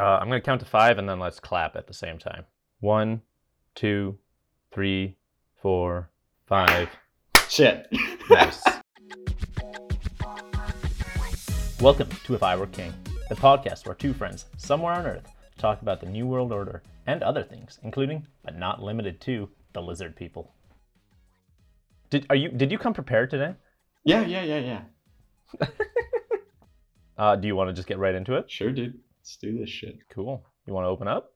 Uh, I'm going to count to five and then let's clap at the same time. One, two, three, four, five. Shit. Nice. Welcome to If I Were King, the podcast where two friends somewhere on Earth talk about the New World Order and other things, including, but not limited to, the lizard people. Did are you did you come prepared today? yeah, yeah, yeah, yeah. Uh, do you want to just get right into it? Sure, dude. Let's do this shit. Cool. You want to open up?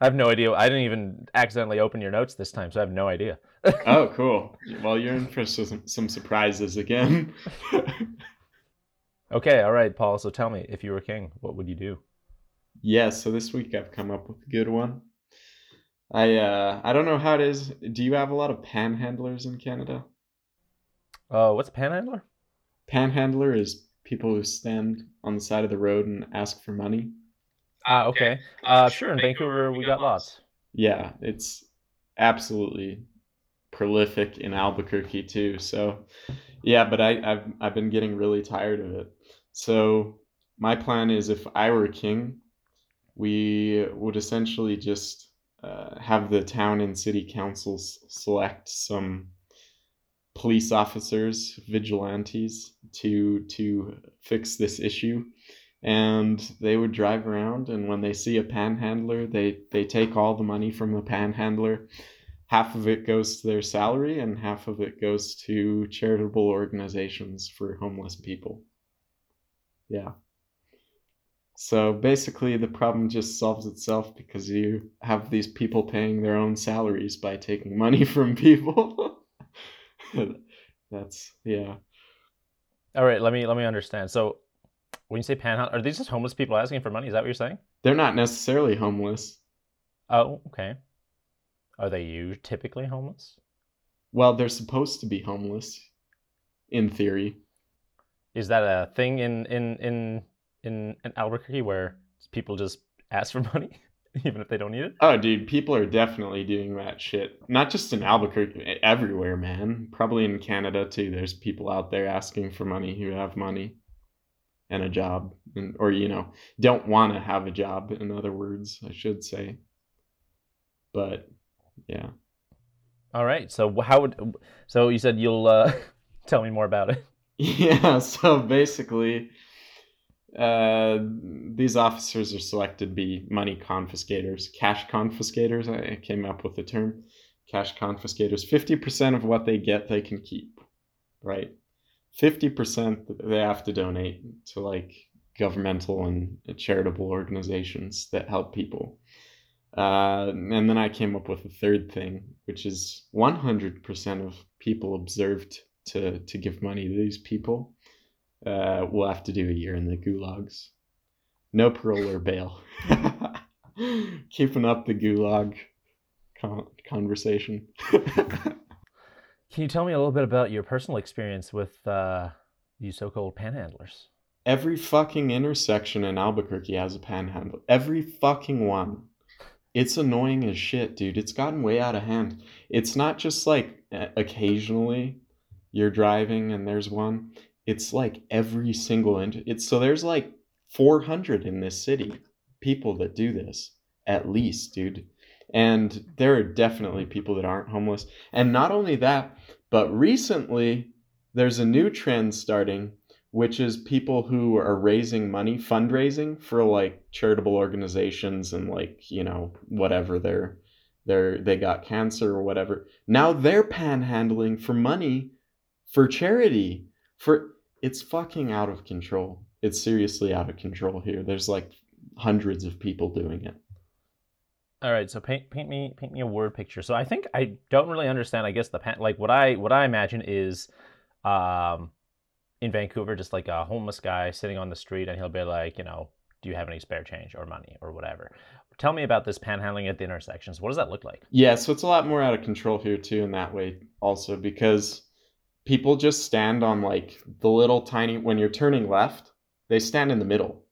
I have no idea. I didn't even accidentally open your notes this time, so I have no idea. Oh, cool. Well, you're in for some, some surprises again. Okay, all right, Paul. So tell me, if you were king, what would you do? yeah, so this week I've come up with a good one. I uh I don't know how it is. Do you have a lot of panhandlers in Canada? Uh, what's a panhandler? Panhandler is people who stand on the side of the road and ask for money. Ah, okay. Uh, sure. In Vancouver, we got lots. Yeah, it's absolutely prolific in Albuquerque too. So, yeah, but I, I've I've been getting really tired of it. So my plan is, if I were king, we would essentially just uh, have the town and city councils select some police officers, vigilantes, to to fix this issue. And they would drive around and when they see a panhandler they they take all the money from the panhandler. Half of it goes to their salary and half of it goes to charitable organizations for homeless people. Yeah. So basically the problem just solves itself because you have these people paying their own salaries by taking money from people that's yeah All right, let me let me understand. So, when you say panhandle, are these just homeless people asking for money? Is that what you're saying? they're not necessarily homeless Oh, okay. Are they you typically homeless? Well, they're supposed to be homeless, in theory. Is that a thing in in in in, in Albuquerque where people just ask for money even if they don't need it? Oh, dude, people are definitely doing that shit. Not just in Albuquerque, everywhere, man. Probably in Canada too. There's people out there asking for money who have money and a job, and, or you know, don't want to have a job. In other words, I should say. But yeah, All right. So how would so you said you'll uh, tell me more about it? Yeah, so basically, uh, these officers are selected to be money confiscators, cash confiscators. I came up with the term cash confiscators. 50% of what they get, they can keep, right? 50% they have to donate to like governmental and charitable organizations that help people. Uh, and then I came up with a third thing, which is 100% of people observed to to give money to these people uh, we'll have to do a year in the gulags. No parole or bail. Keeping up the gulag con- conversation. Can you tell me a little bit about your personal experience with uh, these so-called panhandlers? Every fucking intersection in Albuquerque has a panhandle. Every fucking one. It's annoying as shit, dude. It's gotten way out of hand. It's not just like occasionally you're driving and there's one. It's like every single inter- it's so there's like 400 in this city people that do this at least, dude. And there are definitely people that aren't homeless. And not only that, but recently there's a new trend starting which is people who are raising money, fundraising for like charitable organizations and like, you know, whatever they're they're they got cancer or whatever. Now they're panhandling for money for charity. For it's fucking out of control. It's seriously out of control here. There's like hundreds of people doing it. All right, so paint paint me paint me a word picture. So I think I don't really understand. I guess the pan like what I what I imagine is, um, in Vancouver, just like a homeless guy sitting on the street, and he'll be like, you know, do you have any spare change or money or whatever? Tell me about this panhandling at the intersections. What does that look like? Yeah, so it's a lot more out of control here too in that way also because people just stand on like the little tiny when you're turning left, they stand in the middle.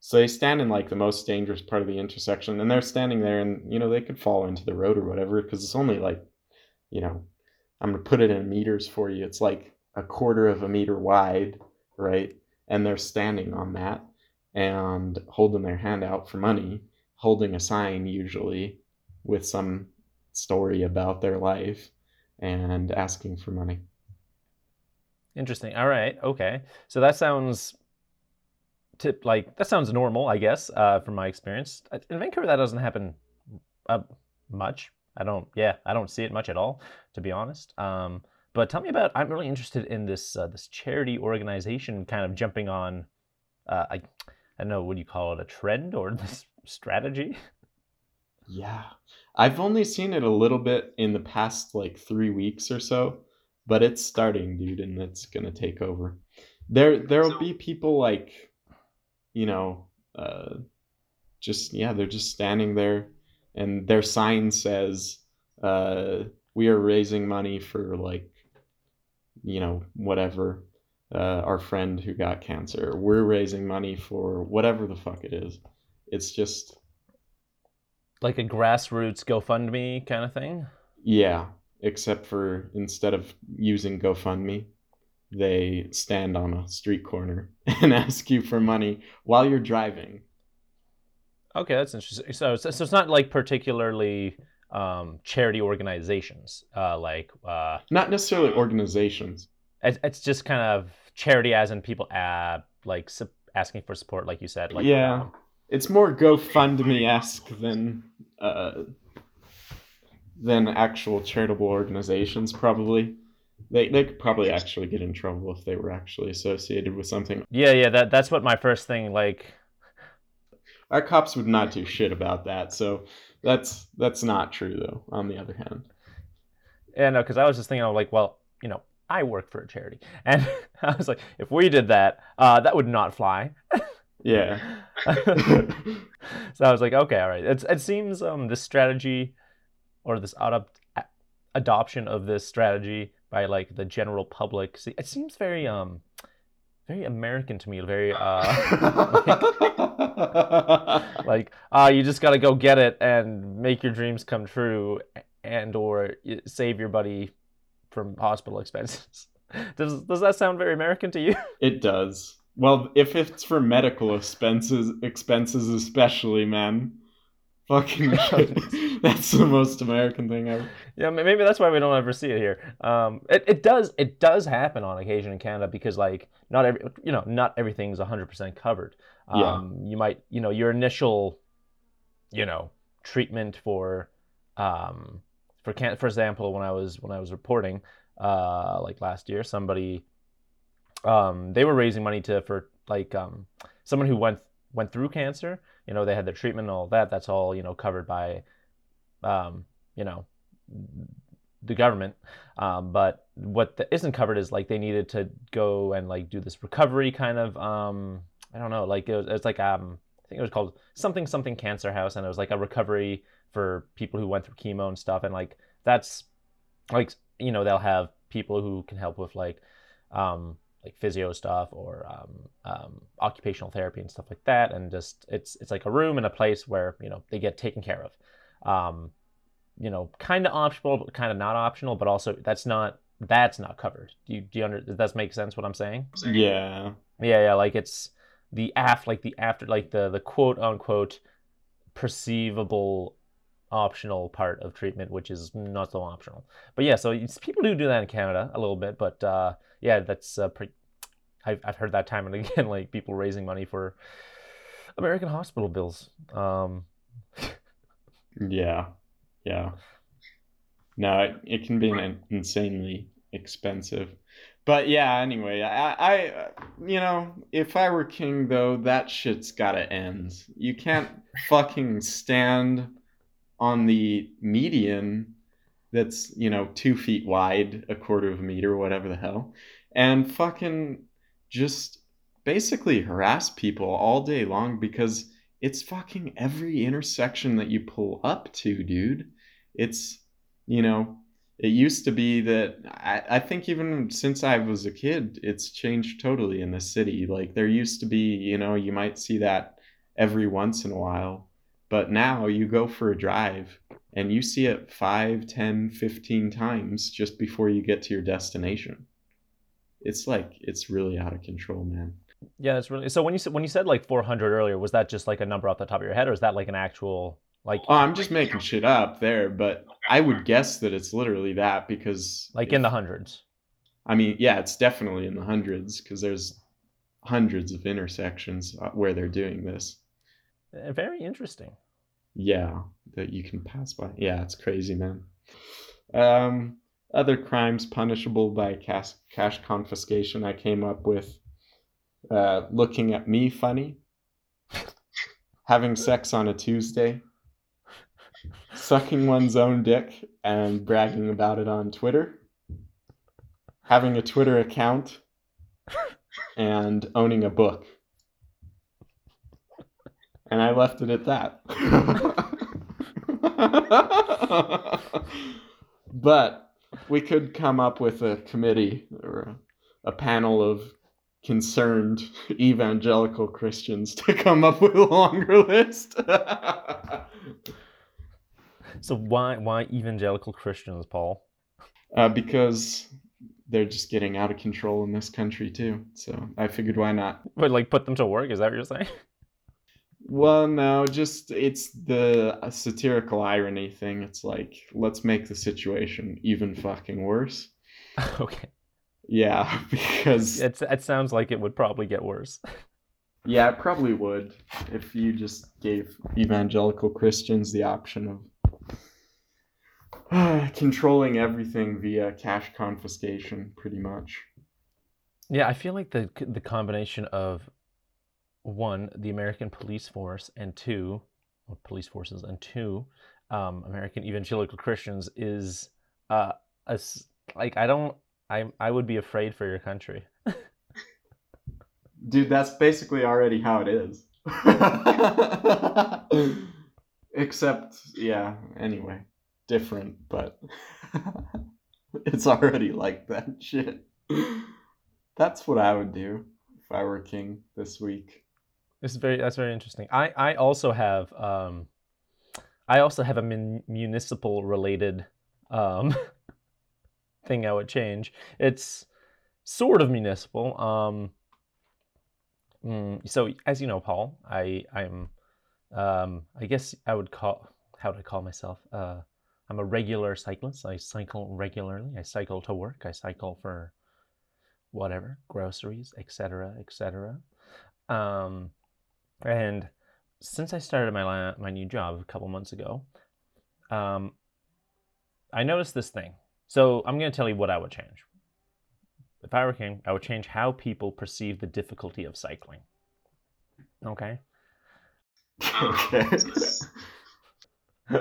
So they stand in like the most dangerous part of the intersection and they're standing there and you know they could fall into the road or whatever because it's only like you know I'm going to put it in meters for you. It's like a quarter of a meter wide, right? And they're standing on that and holding their hand out for money, holding a sign usually with some story about their life and asking for money. Interesting. All right. Okay. So that sounds tip like that sounds normal, I guess, uh, from my experience. Uh, in Vancouver, that doesn't happen uh, much. I don't. Yeah, I don't see it much at all, to be honest. Um, but tell me about. I'm really interested in this uh, this charity organization kind of jumping on. Uh, I, I don't know. What you call it? A trend or this strategy? Yeah, I've only seen it a little bit in the past like three weeks or so, but it's starting, dude, and it's gonna take over. There, there'll be people like, you know, uh, just yeah, they're just standing there, and their sign says, uh, "We are raising money for like, you know, whatever." Uh, our friend who got cancer. We're raising money for whatever the fuck it is. It's just like a grassroots GoFundMe kind of thing. Yeah, except for instead of using GoFundMe, they stand on a street corner and ask you for money while you're driving. Okay, that's interesting. So, so, so it's not like particularly um, charity organizations, uh, like uh, not necessarily organizations. It's, it's just kind of charity, as in people uh, like su- asking for support, like you said. Like yeah, um, it's more GoFundMe esque than uh, than actual charitable organizations. Probably, they they could probably actually get in trouble if they were actually associated with something. Yeah, yeah, that that's what my first thing like. Our cops would not do shit about that, so that's that's not true though. On the other hand, yeah, no, because I was just thinking, of like, well, you know, I work for a charity, and I was like, if we did that, uh, that would not fly. Yeah. so I was like, okay, all right. It's, it seems um, this strategy or this adopt, adoption of this strategy by like the general public, it seems very um very American to me. Very uh, like, like uh, you just gotta go get it and make your dreams come true, and or save your buddy from hospital expenses. does does that sound very American to you? It does. Well, if it's for medical expenses, expenses especially, man, fucking that's the most American thing ever. Yeah, maybe that's why we don't ever see it here. Um, it, it does it does happen on occasion in Canada because like not every you know not everything's hundred percent covered. Um, yeah. You might you know your initial, you know, treatment for, um, for can for example when I was when I was reporting, uh, like last year somebody um, they were raising money to for like um, someone who went went through cancer. You know, they had their treatment and all that. That's all you know covered by, um, you know, the government. Um, but what the, isn't covered is like they needed to go and like do this recovery kind of. Um, I don't know, like it was, it was like um, I think it was called something something cancer house, and it was like a recovery for people who went through chemo and stuff. And like that's like you know they'll have people who can help with like um, like physio stuff or um, um, occupational therapy and stuff like that. And just it's it's like a room and a place where you know they get taken care of. Um, you know kind of optional but kind of not optional but also that's not that's not covered. Do you do you under does that make sense what i'm saying? Yeah. Yeah yeah like it's the af like the after like the the quote unquote perceivable optional part of treatment which is not so optional but yeah so people do do that in canada a little bit but uh yeah, that's uh, pretty. I've I've heard that time and again, like people raising money for American hospital bills. Um, yeah, yeah. No, it, it can be an insanely expensive. But yeah, anyway, I, I, you know, if I were king though, that shit's gotta end. You can't fucking stand on the median that's you know two feet wide, a quarter of a meter, whatever the hell, and fucking just basically harass people all day long because it's fucking every intersection that you pull up to, dude. It's you know it used to be that I, I think even since I was a kid, it's changed totally in the city. Like there used to be, you know, you might see that every once in a while, but now you go for a drive and you see it 5 10 15 times just before you get to your destination it's like it's really out of control man Yeah, it's really so. When you said when you said like 400 earlier, was that just like a number off the top of your head, or is that like an actual like Oh, I'm just making shit up there, but I would guess that it's literally that because like if- in the hundreds? I mean, yeah, it's definitely in the hundreds because there's hundreds of intersections uh, where they're doing this. Eh, Very interesting. Yeah, that you can pass by. Yeah, it's crazy, man. Um, other crimes punishable by cash, cash confiscation I came up with uh, looking at me funny, having sex on a Tuesday, sucking one's own dick and bragging about it on Twitter, having a Twitter account, and owning a book. And I left it at that. but we could come up with a committee or a, a panel of concerned evangelical Christians to come up with a longer list. So why why evangelical Christians, Paul? uh, because they're just getting out of control in this country too. So I figured why not? But like put them to work? Is that what you're saying? Well, no, just it's the uh, satirical irony thing. It's like let's make the situation even fucking worse. okay. Yeah, because It's it sounds like it would probably get worse. yeah, it probably would if you just gave evangelical Christians the option of controlling everything via cash confiscation, pretty much. Yeah, I feel like the the combination of one, the American police force, and two, police forces, and two, um, American evangelical Christians is uh, a like I don't, I I would be afraid for your country. Dude, that's basically already how it is. Except, yeah, anyway, different, but it's already like that shit. That's what I would do if I were king this week. It's very that's very interesting. I I also have um, I also have a mun- municipal related um thing I would change. It's sort of municipal. Um, mm, so as you know, Paul, I I'm um I guess I would call how would I call myself? Uh, I'm a regular cyclist. I cycle regularly. I cycle to work. I cycle for whatever groceries, etc., etc. Um, and since I started my my new job a couple months ago, um, I noticed this thing. So I'm going to tell you what I would change. If I were king, I would change how people perceive the difficulty of cycling. Okay. Okay.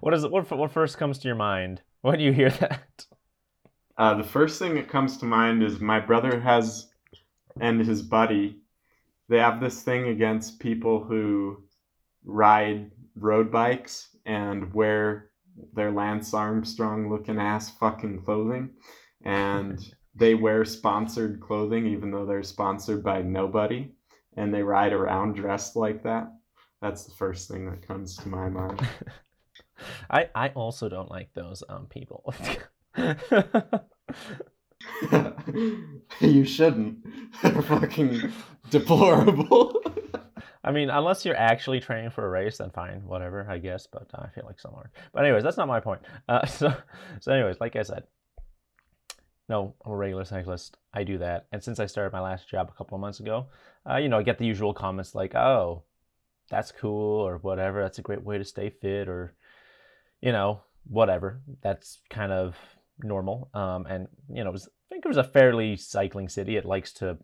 what is it? What, what first comes to your mind when you hear that? Uh, the first thing that comes to mind is my brother has, and his buddy, they have this thing against people who ride road bikes and wear their Lance Armstrong looking ass fucking clothing. And they wear sponsored clothing even though they're sponsored by nobody. And they ride around dressed like that. That's the first thing that comes to my mind. I I also don't like those um people. you shouldn't. They're fucking deplorable. I mean, unless you're actually training for a race, then fine, whatever, I guess. But I feel like some aren't. But anyways, that's not my point. Uh, so, so anyways, like I said, no, I'm a regular cyclist. I do that, and since I started my last job a couple of months ago, uh, you know, I get the usual comments like, "Oh, that's cool," or whatever. That's a great way to stay fit, or you know, whatever. That's kind of normal. Um, and you know, was, I think it was, a fairly cycling city. It likes to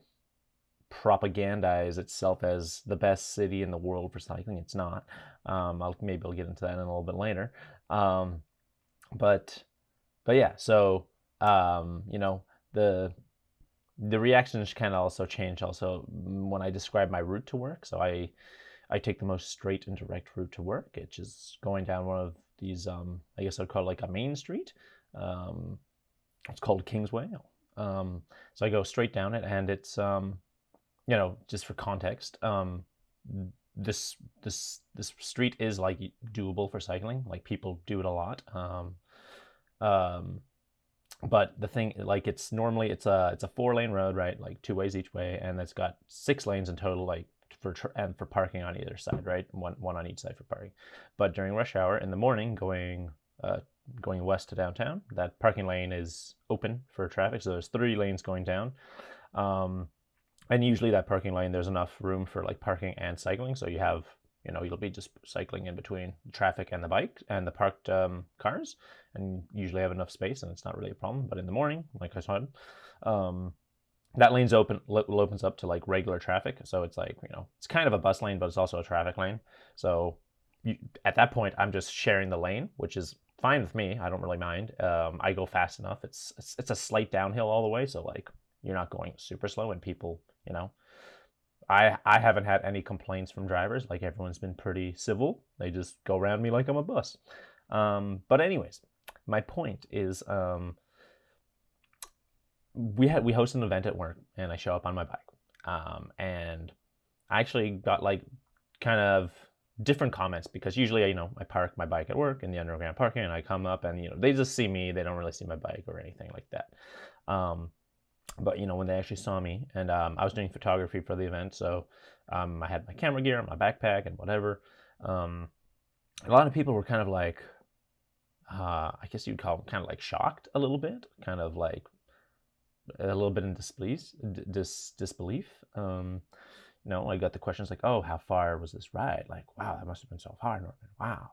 propagandize itself as the best city in the world for cycling. It's not. Um, I'll maybe I'll get into that in a little bit later. Um, but but yeah, so um, you know the the reactions kind of also change also when I describe my route to work. So I I take the most straight and direct route to work, which is going down one of these um, I guess I'd call it like a main street. Um, it's called Kingsway. Um, so I go straight down it, and it's um, you know, just for context, um, this this this street is like doable for cycling. Like people do it a lot. Um, um, but the thing like it's normally it's a it's a four lane road right like two ways each way and it's got six lanes in total like for tr- and for parking on either side right one one on each side for parking but during rush hour in the morning going uh, going west to downtown. That parking lane is open for traffic so there's three lanes going down. Um, and usually that parking lane there's enough room for like parking and cycling. So you have you know you'll be just cycling in between traffic and the bike and the parked um, cars and usually have enough space and it's not really a problem. But in the morning like i said um, that lane's open opens up to like regular traffic. So it's like you know it's kind of a bus lane but it's also a traffic lane. So you, at that point i'm just sharing the lane which is fine with me i don't really mind um, i go fast enough it's, it's it's a slight downhill all the way so like you're not going super slow and people you know I I haven't had any complaints from drivers. Like everyone's been pretty civil. They just go around me like I'm a bus. Um, but anyways, my point is, um, we had we host an event at work, and I show up on my bike, um, and I actually got like kind of different comments because usually you know I park my bike at work in the underground parking, and I come up and you know they just see me. They don't really see my bike or anything like that. Um, but you know when they actually saw me and um, i was doing photography for the event so um, i had my camera gear my backpack and whatever um, a lot of people were kind of like uh, i guess you'd call them kind of like shocked a little bit kind of like a little bit in disbelief dis, disbelief um, you know i got the questions like oh how far was this ride like wow that must have been so far Norman. wow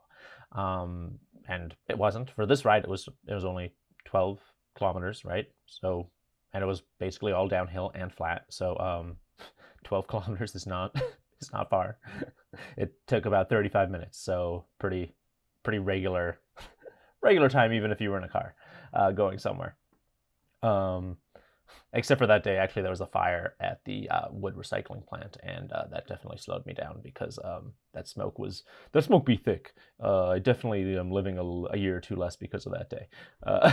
um, and it wasn't for this ride it was it was only 12 kilometers right so and it was basically all downhill and flat. So um, 12 kilometers is not is not far. it took about 35 minutes, so pretty pretty regular regular time, even if you were in a car uh, going somewhere. Um, except for that day, actually, there was a fire at the uh, wood recycling plant, and uh, that definitely slowed me down because um, that smoke was that smoke be thick. Uh, I definitely am living a, a, year or two less because of that day. Uh,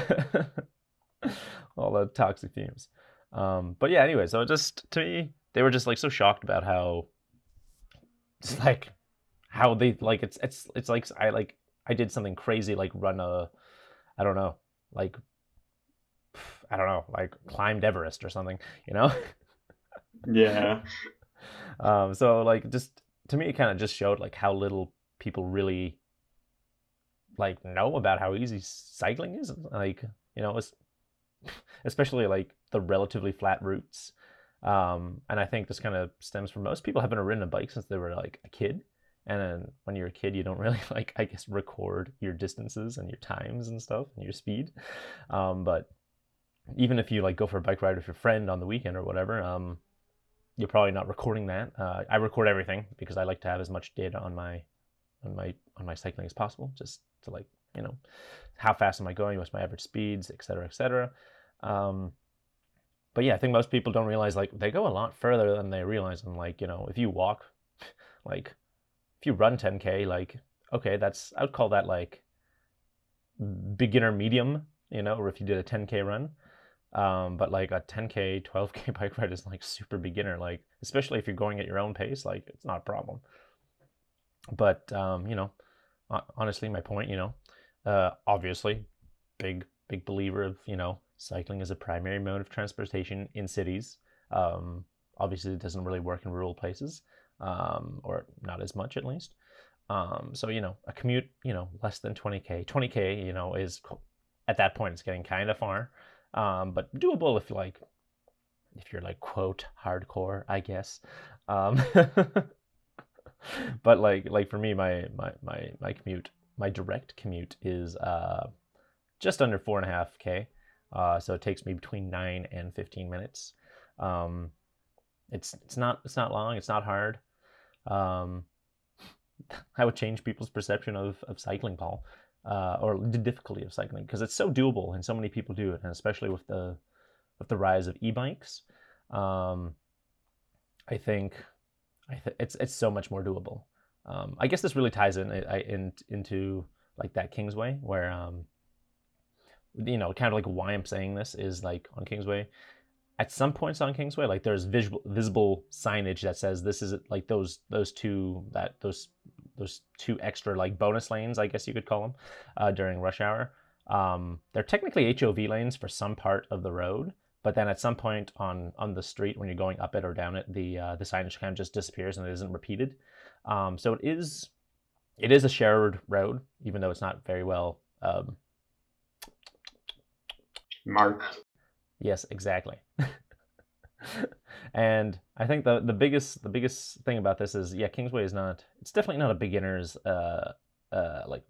all the toxic fumes. Um, but yeah, anyway, so just to me, they were just like so shocked about how, it's like, how they like it's it's it's like I like I did something crazy like run a, I don't know, like, I don't know, like climbed Everest or something, you know? yeah. um. So like just to me, it kind of just showed like how little people really like know about how easy cycling is. Like you know, it's especially like the relatively flat routes. Um, and I think this kind of stems from most people haven't ridden a bike since they were like a kid. And then when you're a kid, you don't really like, I guess, record your distances and your times and stuff and your speed. Um, but even if you like go for a bike ride with your friend on the weekend or whatever, um, you're probably not recording that. Uh, I record everything because I like to have as much data on my on my on my cycling as possible, just to like you know how fast am I going, what's my average speeds, et cetera, et cetera. Um, but yeah, I think most people don't realize like they go a lot further than they realize. And like, you know, if you walk, like if you run 10K, like, okay, that's, I would call that like beginner medium, you know, or if you did a 10K run. Um, but like a 10K, 12K bike ride is like super beginner, like, especially if you're going at your own pace, like it's not a problem. But, um, you know, honestly, my point, you know, uh, obviously, big, big believer of, you know, cycling is a primary mode of transportation in cities. Um, obviously, it doesn't really work in rural places, um, or not as much at least. Um, so you know, a commute, you know, less than 20k. 20k, you know, is at that point it's getting kind of far, um, but doable if like if you're like quote hardcore, I guess. Um, but like like for me, my my my my commute, my direct commute is uh, just under four and a half k. Uh, so it takes me between nine and 15 minutes. Um, it's it's not it's not long. It's not hard. Um, I would change people's perception of, of cycling, Paul, uh, or the difficulty of cycling because it's so doable and so many people do it, and especially with the with the rise of e-bikes, um, I think I th- it's it's so much more doable. Um, I guess this really ties in, in into like that Kingsway where um, you know, kind of like why I'm saying this is like on Kingsway. At some points on Kingsway, like there's visible signage that says this is like those those two that those those two extra like bonus lanes, I guess you could call them, uh, during rush hour. um, they're technically HOV lanes for some part of the road, but then at some point on on the street when you're going up it or down it, the uh, the signage kind of just disappears and it isn't repeated. Um, so it is it is a shared road, even though it's not very well um, marked. Yes, exactly. and I think the the biggest the biggest thing about this is yeah, Kingsway is not. It's definitely not a beginner's uh uh like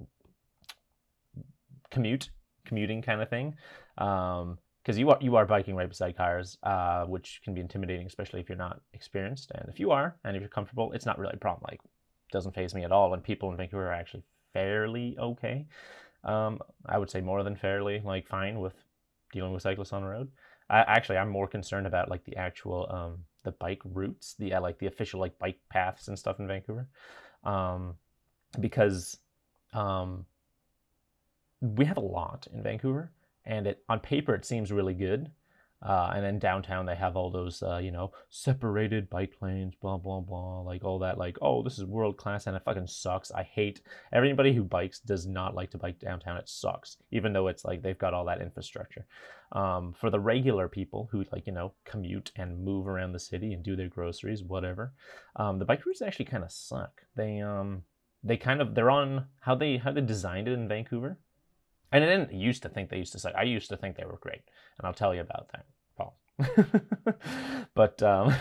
commute commuting kind of thing. Um, because you are you are biking right beside cars, uh, which can be intimidating, especially if you're not experienced. And if you are, and if you're comfortable, it's not really a problem. Like, doesn't phase me at all. And people in Vancouver are actually fairly okay. Um, I would say more than fairly, like fine with dealing with cyclists on the road. I, actually, I'm more concerned about like the actual um, the bike routes, the uh, like the official like bike paths and stuff in Vancouver, um, because um, we have a lot in Vancouver, and it on paper it seems really good. Uh, and then downtown they have all those uh, you know separated bike lanes, blah blah blah, like all that. Like oh, this is world class, and it fucking sucks. I hate everybody who bikes does not like to bike downtown. It sucks, even though it's like they've got all that infrastructure. Um, for the regular people who like you know commute and move around the city and do their groceries, whatever, um, the bike routes actually kind of suck. They um they kind of they're on how they how they designed it in Vancouver and I didn't used to think they used to suck. I used to think they were great, and I'll tell you about that. but um,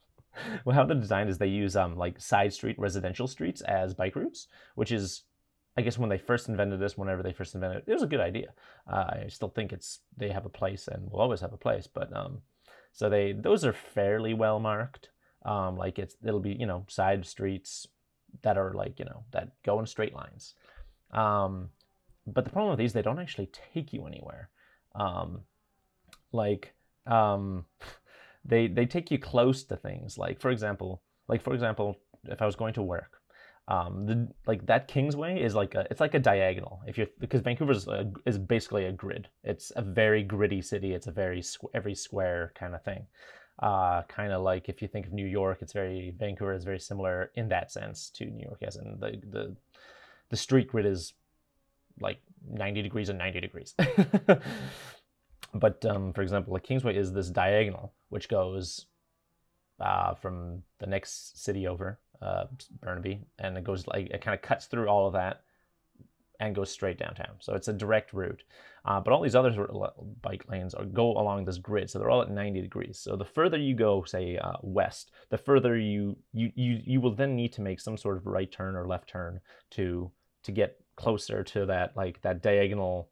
well, how the design is they use um like side street residential streets as bike routes, which is, I guess, when they first invented this, whenever they first invented it, it was a good idea. Uh, I still think it's they have a place and will always have a place, but um, so they those are fairly well marked. Um, like it's it'll be you know side streets that are like you know that go in straight lines. Um, but the problem with these, they don't actually take you anywhere. Um, like um, they they take you close to things. Like for example, like for example, if I was going to work, um, the like that Kingsway is like a it's like a diagonal. If you because Vancouver is, is basically a grid. It's a very gritty city. It's a very squ- every square kind of thing. Uh, kind of like if you think of New York, it's very Vancouver is very similar in that sense to New York, as in the the the street grid is like 90 degrees and 90 degrees. but um, for example, a Kingsway is this diagonal which goes uh, from the next city over, uh, Burnaby, and it goes like it kind of cuts through all of that and goes straight downtown. So it's a direct route. Uh, but all these other bike lanes are, go along this grid, so they're all at 90 degrees. So the further you go, say uh, west, the further you, you you you will then need to make some sort of right turn or left turn to to get closer to that like that diagonal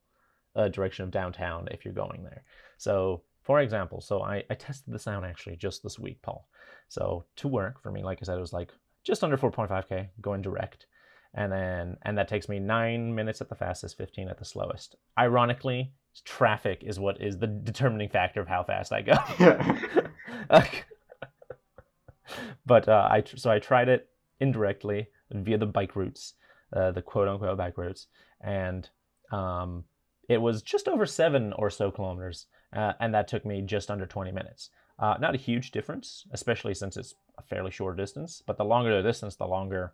uh, direction of downtown if you're going there. So for example, so I, I tested this out actually just this week, Paul. So to work for me, like I said, it was like just under 4.5k going direct. And then and that takes me nine minutes at the fastest, 15 at the slowest. Ironically, traffic is what is the determining factor of how fast I go. but uh, I so I tried it indirectly via the bike routes uh, the quote unquote bike routes, and um, it was just over seven or so kilometers, uh, and that took me just under 20 minutes. Uh, not a huge difference, especially since it's a fairly short distance, but the longer the distance, the longer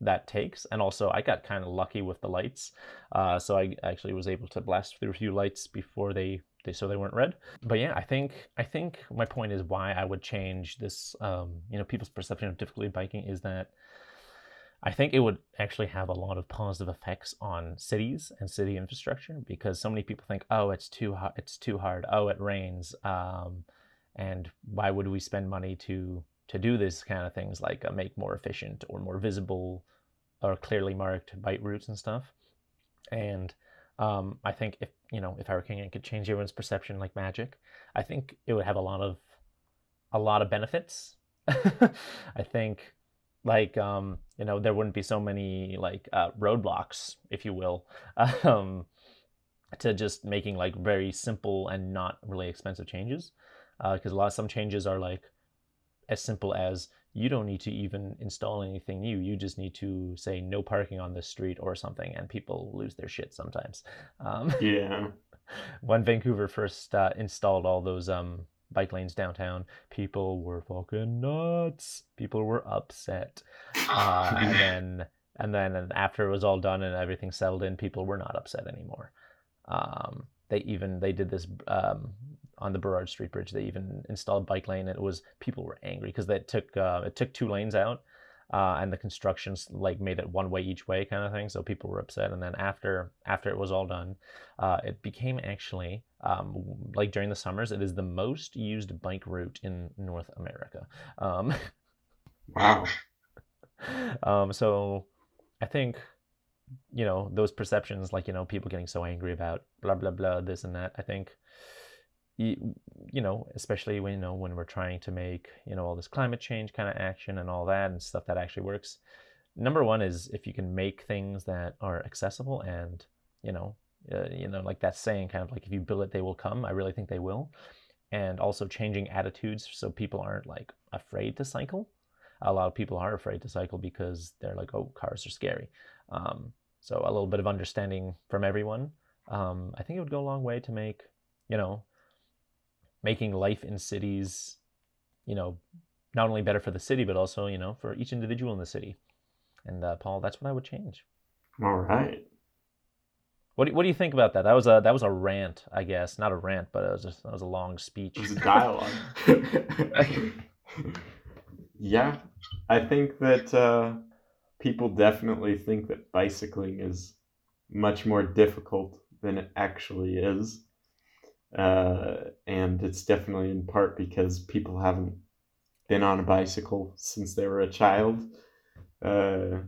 that takes. And also, I got kind of lucky with the lights, uh, so I actually was able to blast through a few lights before they, they so they weren't red. But yeah, I think I think my point is why I would change this. Um, you know, people's perception of difficulty biking is that I think it would actually have a lot of positive effects on cities and city infrastructure because so many people think, oh, it's too hard, it's too hard. Oh, it rains, um, and why would we spend money to to do this kind of things like uh, make more efficient or more visible or clearly marked bike routes and stuff? And um, I think if you know if king could change everyone's perception like magic, I think it would have a lot of a lot of benefits. I think like um, you know there wouldn't be so many like uh, roadblocks if you will um, to just making like very simple and not really expensive changes. Because uh, a lot of some changes are like as simple as you don't need to even install anything new. You just need to say no parking on the street or something and people lose their shit sometimes. Um, yeah. when vancouver first uh, installed all those um, bike lanes downtown, people were fucking nuts. People were upset. Uh, and then and then after it was all done and everything settled in, people were not upset anymore. Um, they even they did this um, on the Burrard Street Bridge. They even installed bike lane. And it was people were angry because they took uh, it took two lanes out, uh, and the constructions like made it one way each way kind of thing. So people were upset. And then after after it was all done, uh, it became actually um, like during the summers, it is the most used bike route in North America. Um, wow. um, so I think you know those perceptions like you know people getting so angry about blah blah blah this and that i think you, you know especially when you know when we're trying to make you know all this climate change kind of action and all that and stuff that actually works. Number one is if you can make things that are accessible and you know uh, you know like that saying kind of like if you build it they will come. I really think they will. And also changing attitudes so people aren't like afraid to cycle. A lot of people are afraid to cycle because they're like oh cars are scary. Um, so a little bit of understanding from everyone. Um, I think it would go a long way to make, you know, making life in cities, you know, not only better for the city, but also, you know, for each individual in the city. And uh, Paul, that's what I would change. All right. What do, what do you think about that? That was a that was a rant, I guess. Not a rant, but it was just, that was a long speech. It was a dialogue. yeah, I think that uh, people definitely think that bicycling is much more difficult than it actually is. Uh, and it's definitely in part because people haven't been on a bicycle since they were a child. Uh,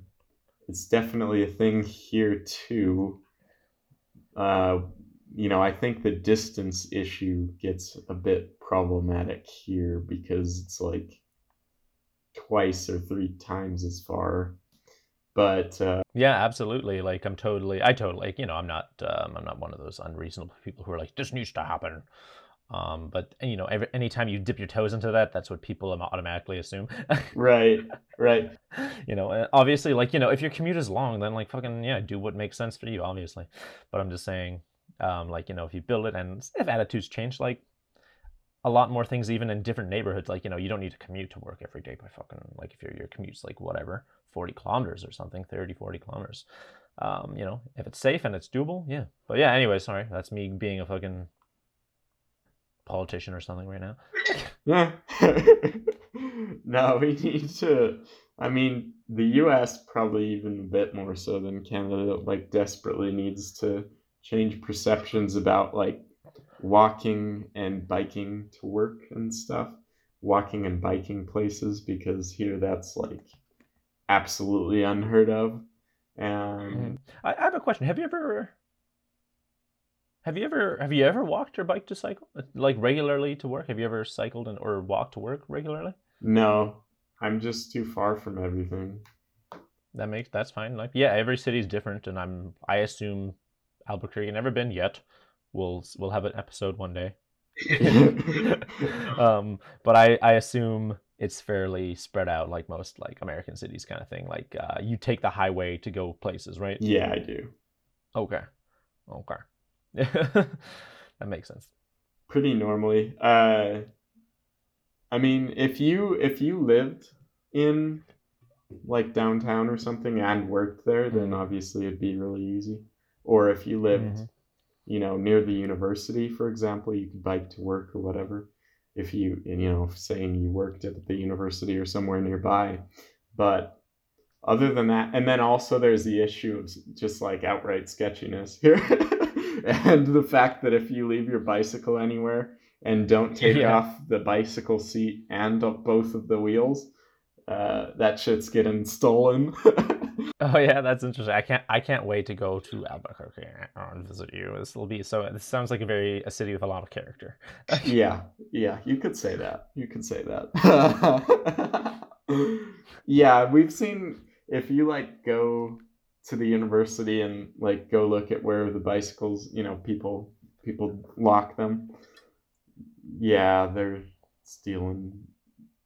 it's definitely a thing here too. Uh, you know, I think the distance issue gets a bit problematic here because it's like twice or three times as far but uh, yeah absolutely like i'm totally i totally like you know i'm not um, i'm not one of those unreasonable people who are like this needs to happen. Um, but you know every anytime you dip your toes into that that's what people automatically assume. Right right. You know obviously like you know if your commute is long then like fucking yeah do what makes sense for you obviously. But i'm just saying um, like you know if you build it and if attitudes change like a lot more things even in different neighborhoods like you know you don't need to commute to work every day by fucking like if your your commute's like whatever 40 kilometers or something 30 40 kilometers. Um, you know if it's safe and it's doable yeah. But yeah anyway sorry that's me being a fucking politician or something right now. Yeah no we need to i mean the us probably even a bit more so than canada like desperately needs to change perceptions about like walking and biking to work and stuff walking and biking places because here that's like absolutely unheard of. And mm-hmm. I, I have a question. Have you ever have you ever have you ever walked or biked to cycle like regularly to work? Have you ever cycled and or walked to work regularly? No, I'm just too far from everything. That makes that's fine. Like yeah, every city's different, and I'm I assume Albuquerque never been yet. We'll we'll have an episode one day. um, but I I assume it's fairly spread out like most like American cities kind of thing. Like uh, you take the highway to go places, right? Yeah, I do. Okay. Okay. that makes sense. Pretty normally. Uh I mean, if you if you lived in like downtown or something and worked there, then mm-hmm. obviously it'd be really easy. Or if you lived, mm-hmm. You know, near the university, for example, you could bike to work or whatever. If you you know saying you worked at the university or somewhere nearby. But other than that and then also there's the issue of just like outright sketchiness here. And the fact that if you leave your bicycle anywhere and don't take yeah. off the bicycle seat and both of the wheels uh, that shit's getting stolen Oh yeah, that's interesting. I can't I can't wait to go to Albuquerque and visit you. This will be so. This sounds like a very a city with a lot of character. yeah, yeah, you could say that. You could say that. yeah, we've seen if you like go to the university and like go look at where the bicycles, you know, people people lock them. Yeah, they're stealing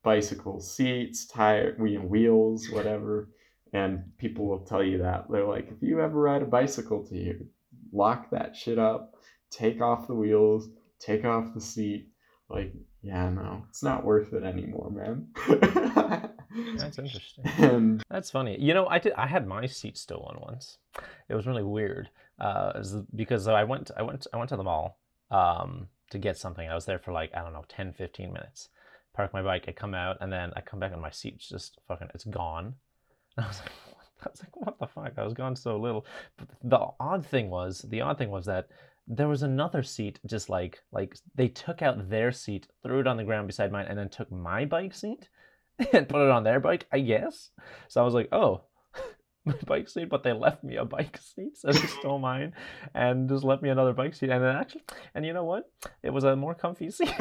bicycle seats, tire, wheels, whatever and people will tell you that. They're like, if you ever ride a bicycle to you, lock that shit up, take off the wheels, take off the seat. Like, yeah, no, it's not worth it anymore, man. That's interesting. and That's funny. You know, I did. I had my seat stolen once. It was really weird. Uh, was because I went. I went. I went to the mall um, to get something. I was there for like I don't know, 10, 15 minutes. Park my bike. I come out, and then I come back, and my seat's just fucking. It's gone. And I was like, I was like, what the fuck? I was gone so little. But the odd thing was, the odd thing was that there was another seat just like like they took out their seat threw it on the ground beside mine and then took my bike seat and put it on their bike i guess. So i was like oh my bike seat but they left me a bike seat so they stole mine and just left me another bike seat. And then actually and you know what? It was a more comfy seat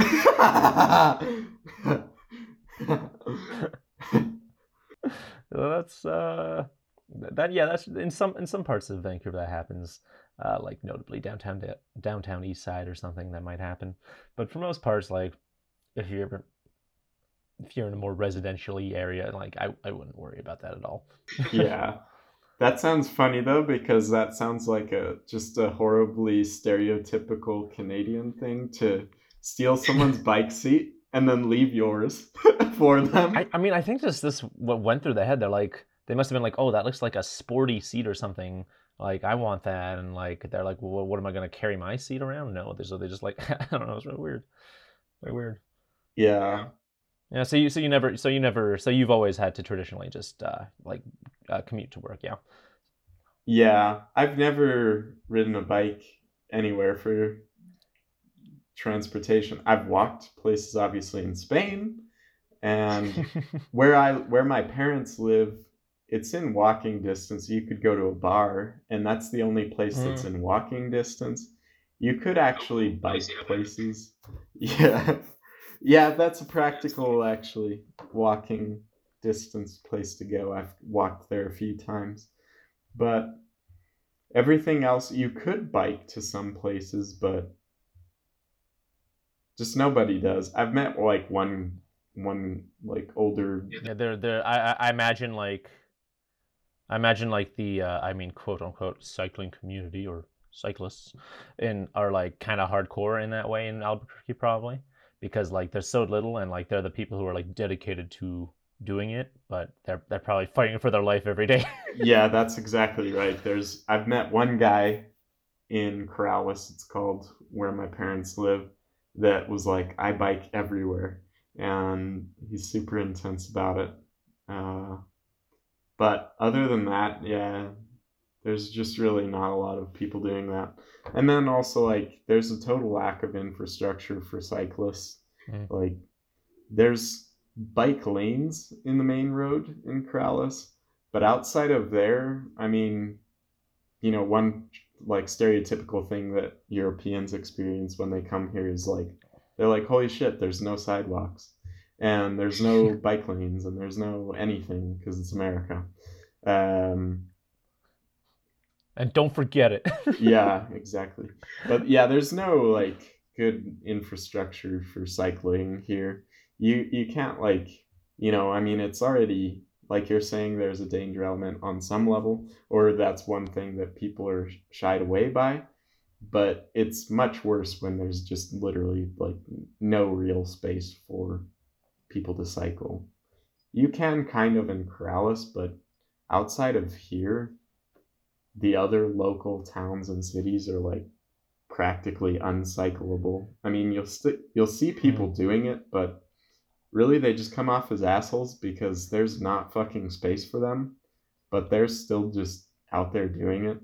that's uh that yeah that's in some in some parts of vancouver that happens uh, like notably downtown downtown east side or something that might happen. But for most parts like if you're ever, if you're in a more residentially area like I, I wouldn't worry about that at all. Yeah. That sounds funny though, because that sounds like a just a horribly stereotypical Canadian thing to steal someone's bike seat and then leave yours for them. I, I mean i think this this what went through their head they're like they must have been like oh that looks like a sporty seat or something like i want that and like they're like well what am i going to carry my seat around no so they just like i don't know it's really weird very weird yeah. Yeah, so you so you never so you never so you've always had to traditionally just uh, like uh, commute to work, yeah. Yeah. I've never ridden a bike anywhere for transportation. I've walked places obviously in Spain and where I where my parents live, it's in walking distance. You could go to a bar, and that's the only place hmm. that's in walking distance. You could actually bike places. Yeah. Yeah, that's a practical actually walking distance place to go. I've walked there a few times. But everything else you could bike to some places, but just nobody does. I've met like one one like older yeah, they're they're I I- I imagine like I imagine like the uh, I mean quote unquote cycling community or cyclists and are like kind of hardcore in that way in Albuquerque probably because like there's so little and like they're the people who are like dedicated to doing it, but they're they're probably fighting for their life every day. yeah, that's exactly right. There's I've met one guy in Corrales, it's called where my parents live, that was like, I bike everywhere, and he's super intense about it. Uh, but other than that, yeah, there's just really not a lot of people doing that. And then also like there's a total lack of infrastructure for cyclists. Mm. Like there's bike lanes in the main road in Corrales, but outside of there, I mean, you know, one like stereotypical thing that Europeans experience when they come here is like they're like, holy shit, there's no sidewalks and there's no bike lanes and there's no anything because it's America. Um, and don't forget it. yeah, exactly. But yeah, there's no like good infrastructure for cycling here. You you can't like you know, I mean it's already like you're saying there's a danger element on some level, or that's one thing that people are shied away by. But it's much worse when there's just literally like no real space for people to cycle. You can kind of in Corrales, but outside of here, the other local towns and cities are like practically uncyclable. I mean, you'll st- you'll see people hmm. doing it, but really they just come off as assholes because there's not fucking space for them, but they're still just out there doing it.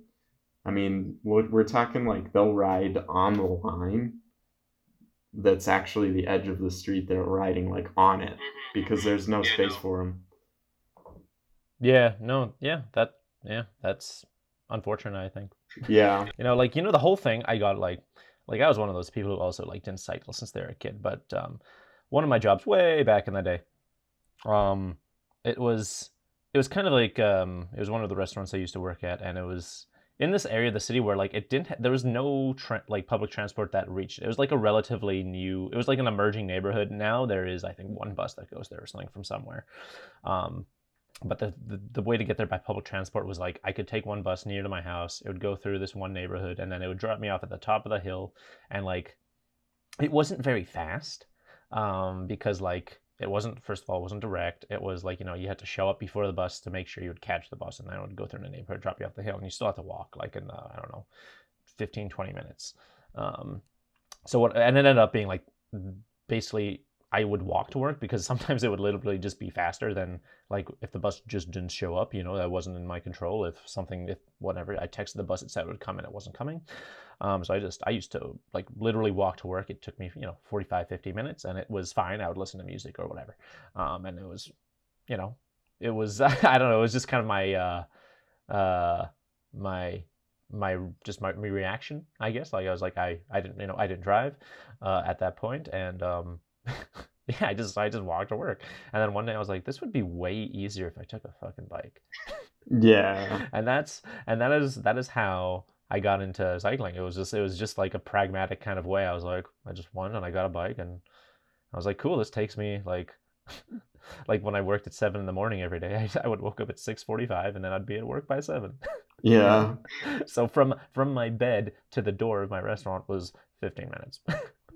I mean, we're, we're talking like they'll ride on the line that's actually the edge of the street they're riding like on it because there's no Yeah, space no. for them. yeah, no, yeah, that yeah, that's unfortunate, I think. Yeah. You know, like you know the whole thing I got like like I was one of those people who also like didn't cycle since they were a kid, but um one of my jobs way back in the day um it was it was kind of like um it was one of the restaurants I used to work at and it was in this area of the city where like it didn't ha- there was no tra- like public transport that reached it was like a relatively new it was like an emerging neighborhood now there is i think one bus that goes there or something from somewhere um but the, the the way to get there by public transport was like I could take one bus near to my house. It would go through this one neighborhood, and then it would drop me off at the top of the hill. And like, it wasn't very fast, um, because like it wasn't first of all it wasn't direct it was like you know you had to show up before the bus to make sure you would catch the bus and then it would go through the neighborhood drop you off the hill and you still have to walk like in uh, i don't know 15 20 minutes um, so what and it ended up being like basically I would walk to work because sometimes it would literally just be faster than like if the bus just didn't show up, you know, that wasn't in my control. If something, if whatever, I texted the bus, it said it would come and it wasn't coming. Um, so I just, I used to like literally walk to work. It took me, you know, 45, 50 minutes and it was fine. I would listen to music or whatever. Um, and it was, you know, it was, I don't know, it was just kind of my, uh, uh, my, my just my, my reaction i guess like i was like i i didn't you know i didn't drive uh, at that point and um yeah, I just I just walked to work. And then one day I was like, this would be way easier if I took a fucking bike. Yeah. and that's and that is that is how I got into cycling. It was just it was just like a pragmatic kind of way. I was like, I just won and I got a bike and I was like, cool, this takes me like like when I worked at seven in the morning every day, I, I would woke up at six forty five and then I'd be at work by seven. Yeah. so from from my bed to the door of my restaurant was fifteen minutes.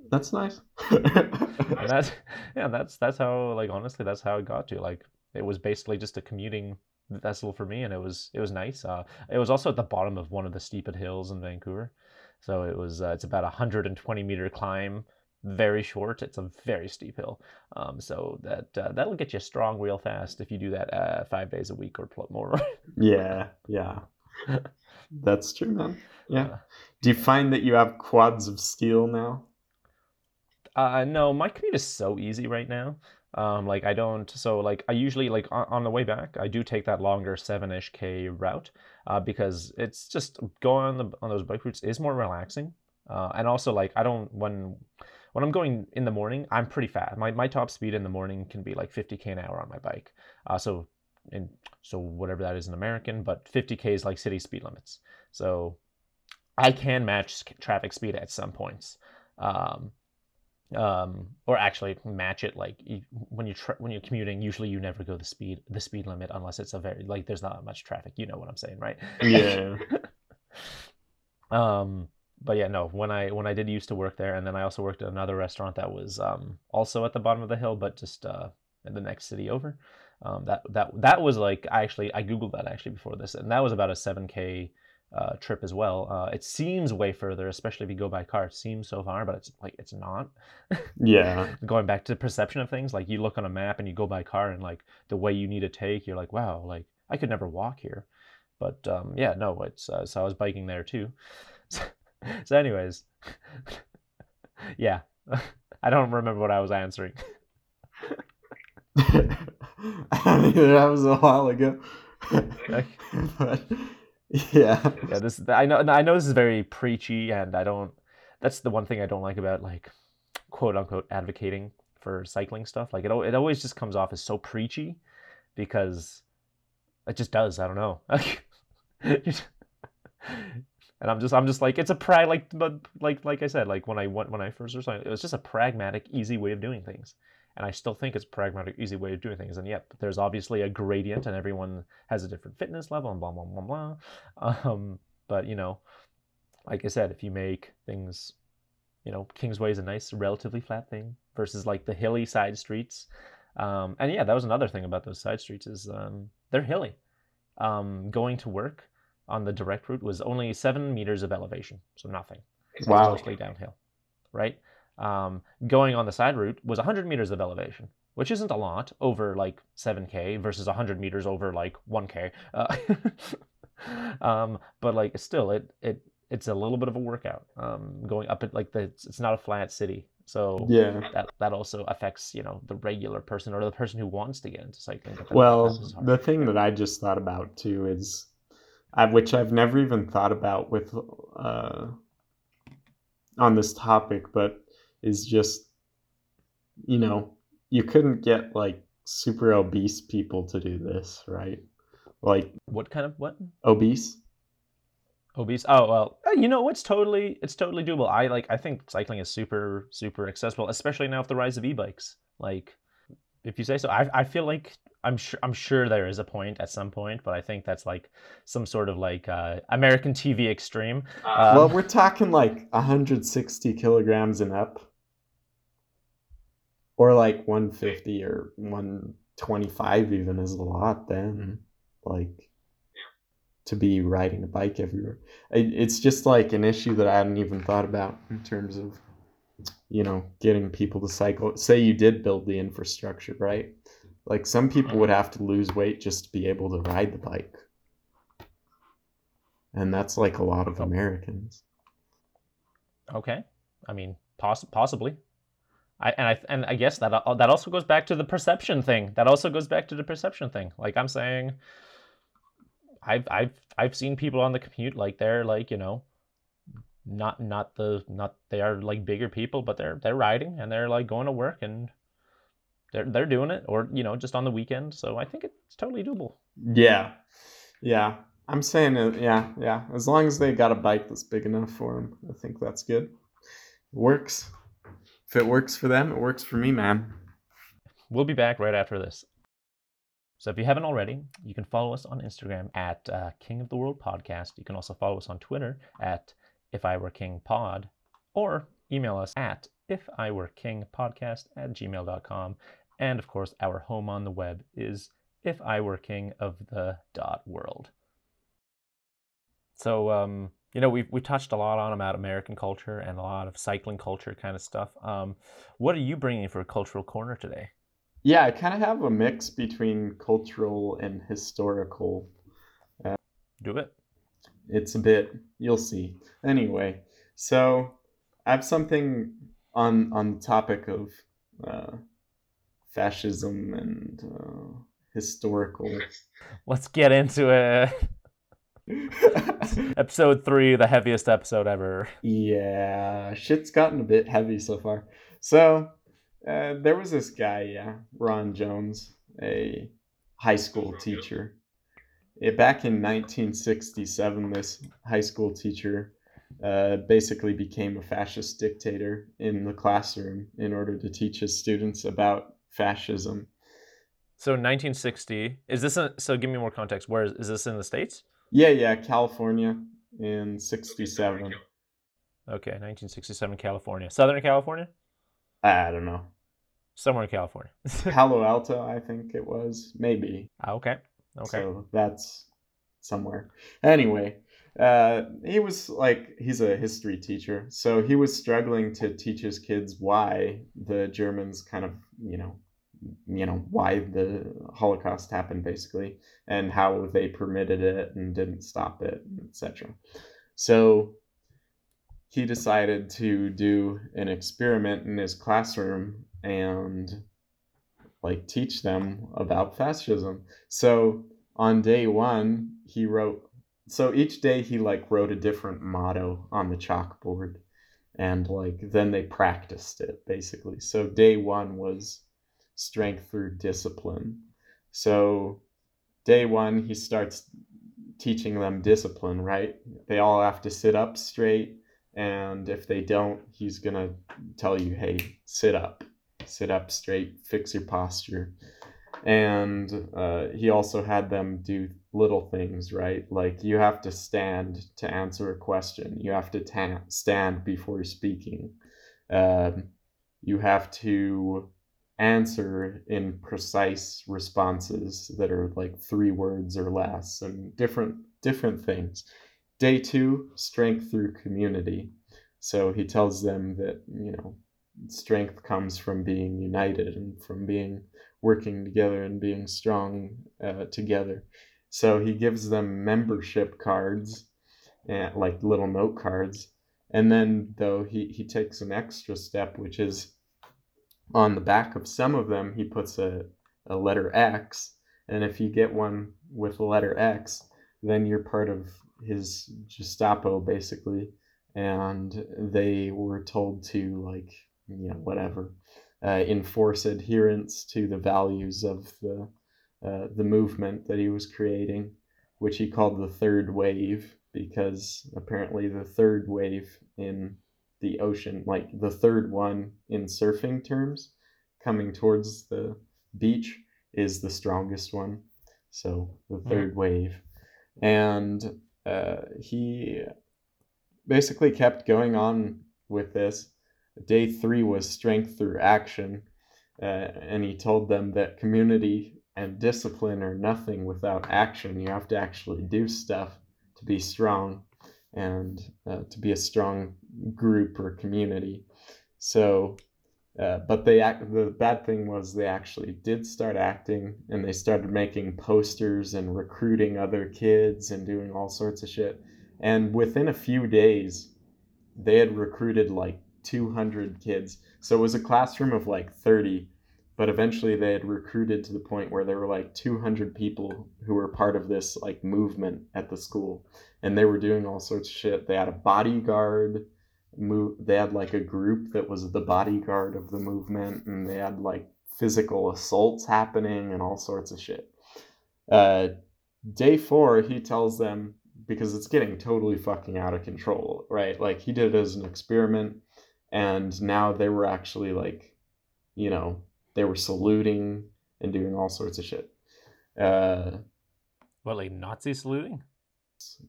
That's nice. and that's yeah, that's that's how like honestly that's how it got to like it was basically just a commuting vessel for me, and it was it was nice. Uh, it was also at the bottom of one of the steepest hills in Vancouver, so it was uh, it's about a hundred and twenty meter climb, very short. It's a very steep hill, um, so that uh, that'll get you strong real fast if you do that uh, five days a week or more. yeah, yeah, that's true, man. Yeah. Do you find that you have quads of steel now? Uh, no, my commute is so easy right now. Um, like I don't, so like I usually like on, on the way back, I do take that longer seven-ish k route, uh, because it's just going on the on those bike routes is more relaxing, uh, and also like I don't when when I'm going in the morning, I'm pretty fast. My my top speed in the morning can be like 50k an hour on my bike. Uh, so in so whatever that is in American, but 50k is like city speed limits. So I can match traffic speed at some points. Um, um, or actually match it like you, when you tra- when you're commuting usually you never go the speed the speed limit unless it's a very like there's not much traffic. You know what i'm saying right? Yeah. Um but yeah no when i when i did used to work there and then i also worked at another restaurant that was um also at the bottom of the hill but just uh in the next city over. Um that that that was like i actually i googled that actually before this and that was about a 7k uh, trip as well. Uh, it seems way further, especially if you go by car. It seems so far, but it's like it's not. Yeah. Going back to the perception of things, like you look on a map and you go by car, and like the way you need to take, you're like, wow, like I could never walk here. But um, yeah, no, it's uh, so I was biking there too. So, so anyways, yeah, I don't remember what I was answering. I mean, that was a while ago. but yeah. Yeah this i know i know this is very preachy and i don't that's the one thing i don't like about like quote unquote advocating for cycling stuff. Like it, it always just comes off as so preachy because it just does i don't know. And i'm just i'm just like it's a prag like but like like i said like when i went when i first was it was just a pragmatic easy way of doing things and I still think it's a pragmatic, easy way of doing things. And yet, there's obviously a gradient, and everyone has a different fitness level, and blah blah blah blah. Um, but you know, like I said, if you make things, you know, Kingsway is a nice, relatively flat thing versus like the hilly side streets. Um, and yeah, that was another thing about those side streets is um, they're hilly. Um, going to work on the direct route was only seven meters of elevation, so nothing. Wow. mostly downhill, right? Um, going on the side route was 100 meters of elevation, which isn't a lot over like 7k versus 100 meters over like 1k. Uh, um, but like still, it it it's a little bit of a workout. Um, going up it like the it's not a flat city, so yeah, that that also affects you know the regular person or the person who wants to get into cycling. Well, the thing that I just thought about too is, uh, which I've never even thought about with uh, on this topic, but is just you know you couldn't get like super obese people to do this right? Like what kind of what? obese? Obese? Oh well uh, you know it's totally it's totally doable. I like i think cycling is super super accessible especially now with the rise of e-bikes. Like if you say so. I, I feel like i'm sure i'm sure there is a point at some point but i think that's like some sort of like uh, american tv extreme. Um, well we're talking like 160 kilograms and up or like 150 or 125 even is a lot then. Mm-hmm. Like to be riding a bike everywhere. It, it's just like an issue that i hadn't even thought about in terms of you know getting people to cycle. Say you did build the infrastructure right? Like some people would have to lose weight just to be able to ride the bike. And that's like a lot of americans. Okay, I mean, poss- possibly. I and I and I guess that uh, that also goes back to the perception thing. That also goes back to the perception thing. Like I'm saying, I've I've I've seen people on the commute like they're like you know, not not the not they are like bigger people, but they're they're riding and they're like going to work and they're they're doing it or you know just on the weekend. So I think it's totally doable. yeah yeah i'm saying it yeah yeah as long as they got a bike that's big enough for them i think that's good works if it works for them it works for me man We'll be back right after this. So if you haven't already, you can follow us on Instagram at uh, King of the World Podcast. You can also follow us on Twitter at If I Were King Pod, or email us at If I Were King Podcast at gmail.com. And of course, our home on the web is If I Were King of the dot world. So um, you know, we've we touched a lot on about American culture and a lot of cycling culture kind of stuff. Um, what are you bringing for a cultural corner today? yeah i kind of have a mix between cultural and historical Do it. it's a bit you'll see anyway so i have something on on the topic of uh, fascism and uh, historical Let's get into it. episode three, the heaviest episode ever. yeah shit's gotten a bit heavy so far so uh, there was this guy yeah ron jones a high school teacher Eh, back in 1967 this high school teacher uh, basically became a fascist dictator in the classroom in order to teach his students about fascism. So 1960. Is this a, so? Give me more context. Where is, is this in the states? Yeah, yeah, California in 67. Okay, 1967, California, Southern California, I don't know. somewhere in California. Palo Alto, I think it was. Maybe. Ah, okay, okay. So that's somewhere. Anyway, uh, he was like, he's a history teacher. So he was struggling to teach his kids why the Germans kind of, you know, you know why the holocaust happened basically and how they permitted it and didn't stop it etc so he decided to do an experiment in his classroom and like teach them about fascism. So on day one he wrote so each day he like wrote a different motto on the chalkboard and like then they practiced it basically. So day one was strength through discipline. So day one he starts teaching them discipline right? They all have to sit up straight and if they don't he's gonna tell you hey sit up. Sit up straight. Fix your posture. And uh, he also had them do little things right? Like you have to stand to answer a question. You have to ta- stand before speaking. Um, you have to answer in precise responses that are like three words or less and different different things. Day two strength through community. So he tells them that you know strength comes from being united and from being working together and being strong uh, together. So he gives them membership cards and like little note cards. And then though he, he takes an extra step which is on the back of some of them he puts a, a letter x and if you get one with the letter x then you're part of his gestapo basically. And they were told to like you know whatever uh, enforce adherence to the values of the uh, the movement that he was creating which he called the third wave because apparently the third wave in the ocean like the third one in surfing terms coming towards the beach is the strongest one. So the third wave. And uh, he basically kept going on with this. Day three was strength through action uh, and he told them that community and discipline are nothing without action. You have to actually do stuff to be strong and uh, to be a strong group or community. So, uh, but they act. The bad thing was they actually did start acting, and they started making posters and recruiting other kids and doing all sorts of shit. And within a few days, they had recruited like 200 kids. So it was a classroom of like 30, but eventually they had recruited to the point where there were like 200 people who were part of this like movement at the school and they were doing all sorts of shit. They had a bodyguard move they had like a group that was the bodyguard of the movement and they had like physical assaults happening and all sorts of shit. Uh, day 4 he tells them because it's getting totally fucking out of control, right? Like he did it as an experiment and now they were actually like you know they were saluting and doing all sorts of shit uh what like nazi saluting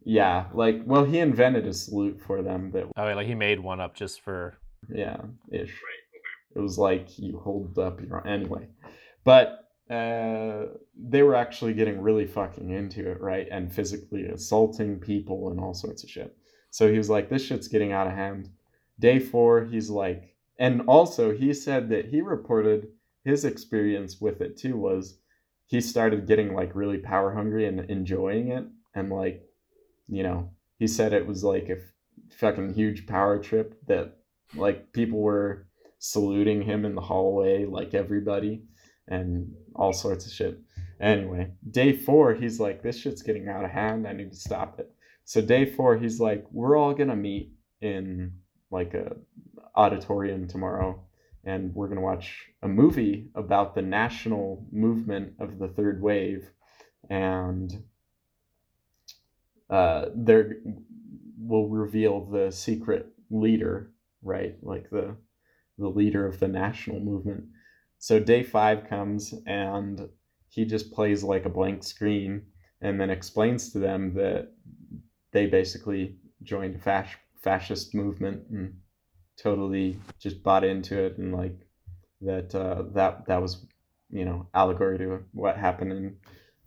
yeah like well he invented a salute for them that oh like he made one up just for yeah ish it was like you hold up your anyway but uh, they were actually getting really fucking into it, right? And physically assaulting people and all sorts of shit. So he was like, this shit's getting out of hand. Day four, he's like, and also he said that he reported his experience with it too was he started getting like really power hungry and enjoying it. And like, you know, he said it was like a fucking huge power trip that like people were saluting him in the hallway, like everybody, and all sorts of shit. Anyway, day four, he's like, this shit's getting out of hand. I need to stop it. So day four, he's like, we're all gonna meet in like a auditorium tomorrow and we're going to watch a movie about the national movement of the third wave. And uh, there will reveal the secret leader right? Like the the leader of the national movement. So day five comes and he just plays like a blank screen and then explains to them that they basically joined a fasc- fascist movement and totally just bought into it and like that uh, that that was you know allegory to what happened in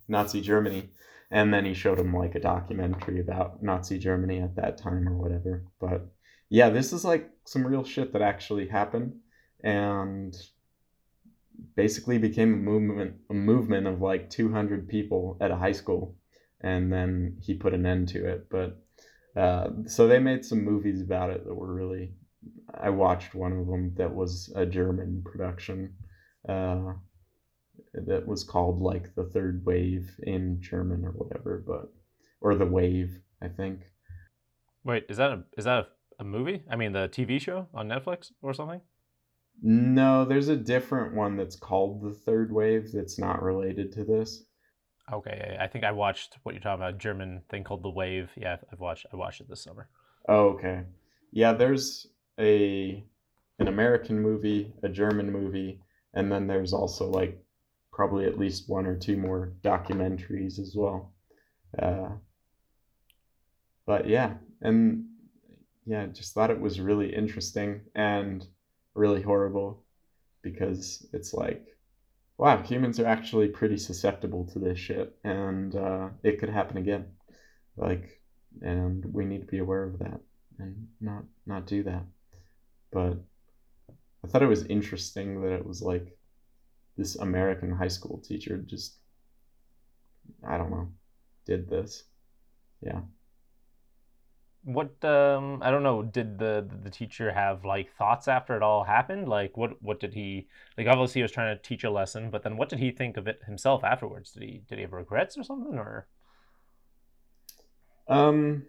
Nazi Germany. And then he showed him like a documentary about Nazi Germany at that time or whatever. But yeah, this is like some real shit that actually happened and basically became a movement a movement of like 200 people at a high school and then he put an end to it but uh, so they made some movies about it that were really I watched one of them that was a German production uh, that was called like the third wave in German or whatever, but or the wave, I think. Wait, is that a is that a, a movie? I mean, the TV show on Netflix or something? No, there's a different one that's called the third wave that's not related to this. Okay, I think I watched what you're talking about, German thing called The Wave. Yeah, I've watched I watched it this summer. Oh, okay. Yeah, there's a an American movie, a German movie, and then there's also like probably at least one or two more documentaries as well. Uh, but yeah, and yeah, just thought it was really interesting and really horrible because it's like, wow, humans are actually pretty susceptible to this shit, and uh, it could happen again. Like, and we need to be aware of that and not not do that but I thought it was interesting that it was like this American high school teacher just I don't know did this. Yeah. What um I don't know, did the the teacher have like thoughts after it all happened? Like what what did he like obviously he was trying to teach a lesson, but then what did he think of it himself afterwards? Did he did he have regrets or something or um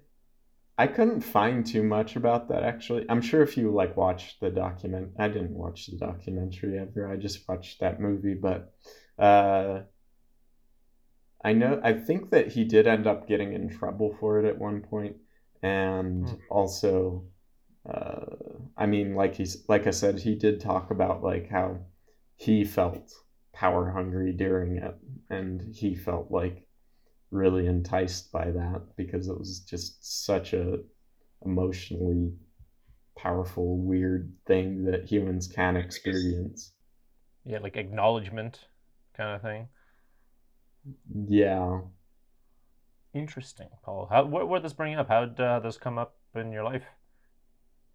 I couldn't find too much about that actually. I'm sure if you like watch the document, I didn't watch the documentary ever. I just watched that movie, but uh, I know I think that he did end up getting in trouble for it at one point, and mm. also, uh, I mean, like he's like I said, he did talk about like how he felt power hungry during it, and he felt like really enticed by that because it was just such a emotionally powerful weird thing that humans can experience yeah, like acknowledgement kind of thing. Yeah. Interesting, Paul. How what what this bring up? How did uh, this come up in your life?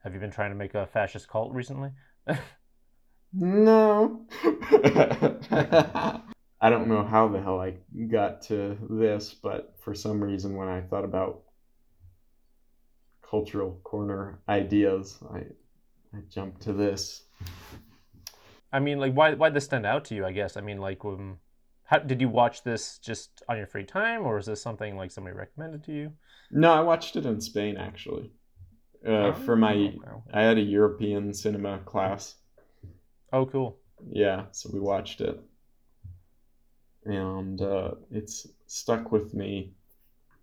Have you been trying to make a fascist cult recently? No. I don't know how the hell I got to this, but for some reason, when I thought about cultural corner ideas, I I jumped to this. I mean, like, why why this stand out to you? I guess. I mean, like, um, how did you watch this just on your free time, or is this something like somebody recommended to you? No, I watched it in Spain actually. Uh, for my, Oh, wow. I had a European cinema class. Oh, cool. Yeah, so we watched it. And uh, it's stuck with me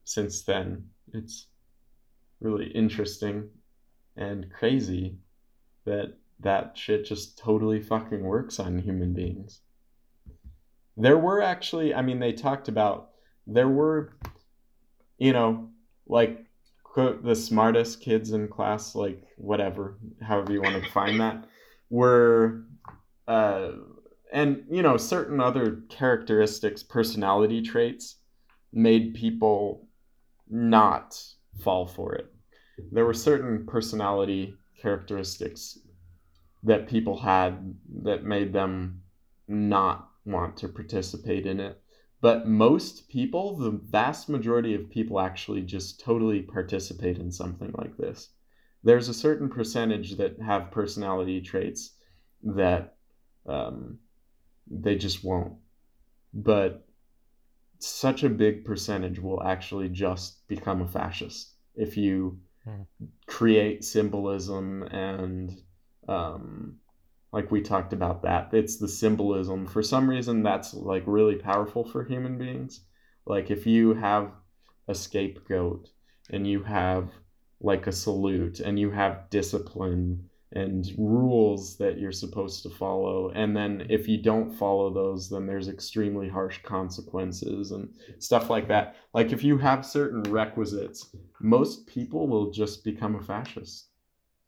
since then. It's really interesting and crazy that that shit just totally fucking works on human beings. There were actually, I mean, they talked about, there were, you know, like, quote, the smartest kids in class, like, whatever, however you want to define that, were uh, and you know certain other characteristics personality traits made people not fall for it. There were certain personality characteristics that people had that made them not want to participate in it. But most people the vast majority of people actually just totally participate in something like this. There's a certain percentage that have personality traits that um, they just won't. But such a big percentage will actually just become a fascist if you Hmm. create symbolism and um, like we talked about that it's the symbolism for some reason that's like really powerful for human beings like if you have a scapegoat and you have like a salute and you have discipline and rules that you're supposed to follow and then if you don't follow those then there's extremely harsh consequences and stuff like that like if you have certain requisites most people will just become a fascist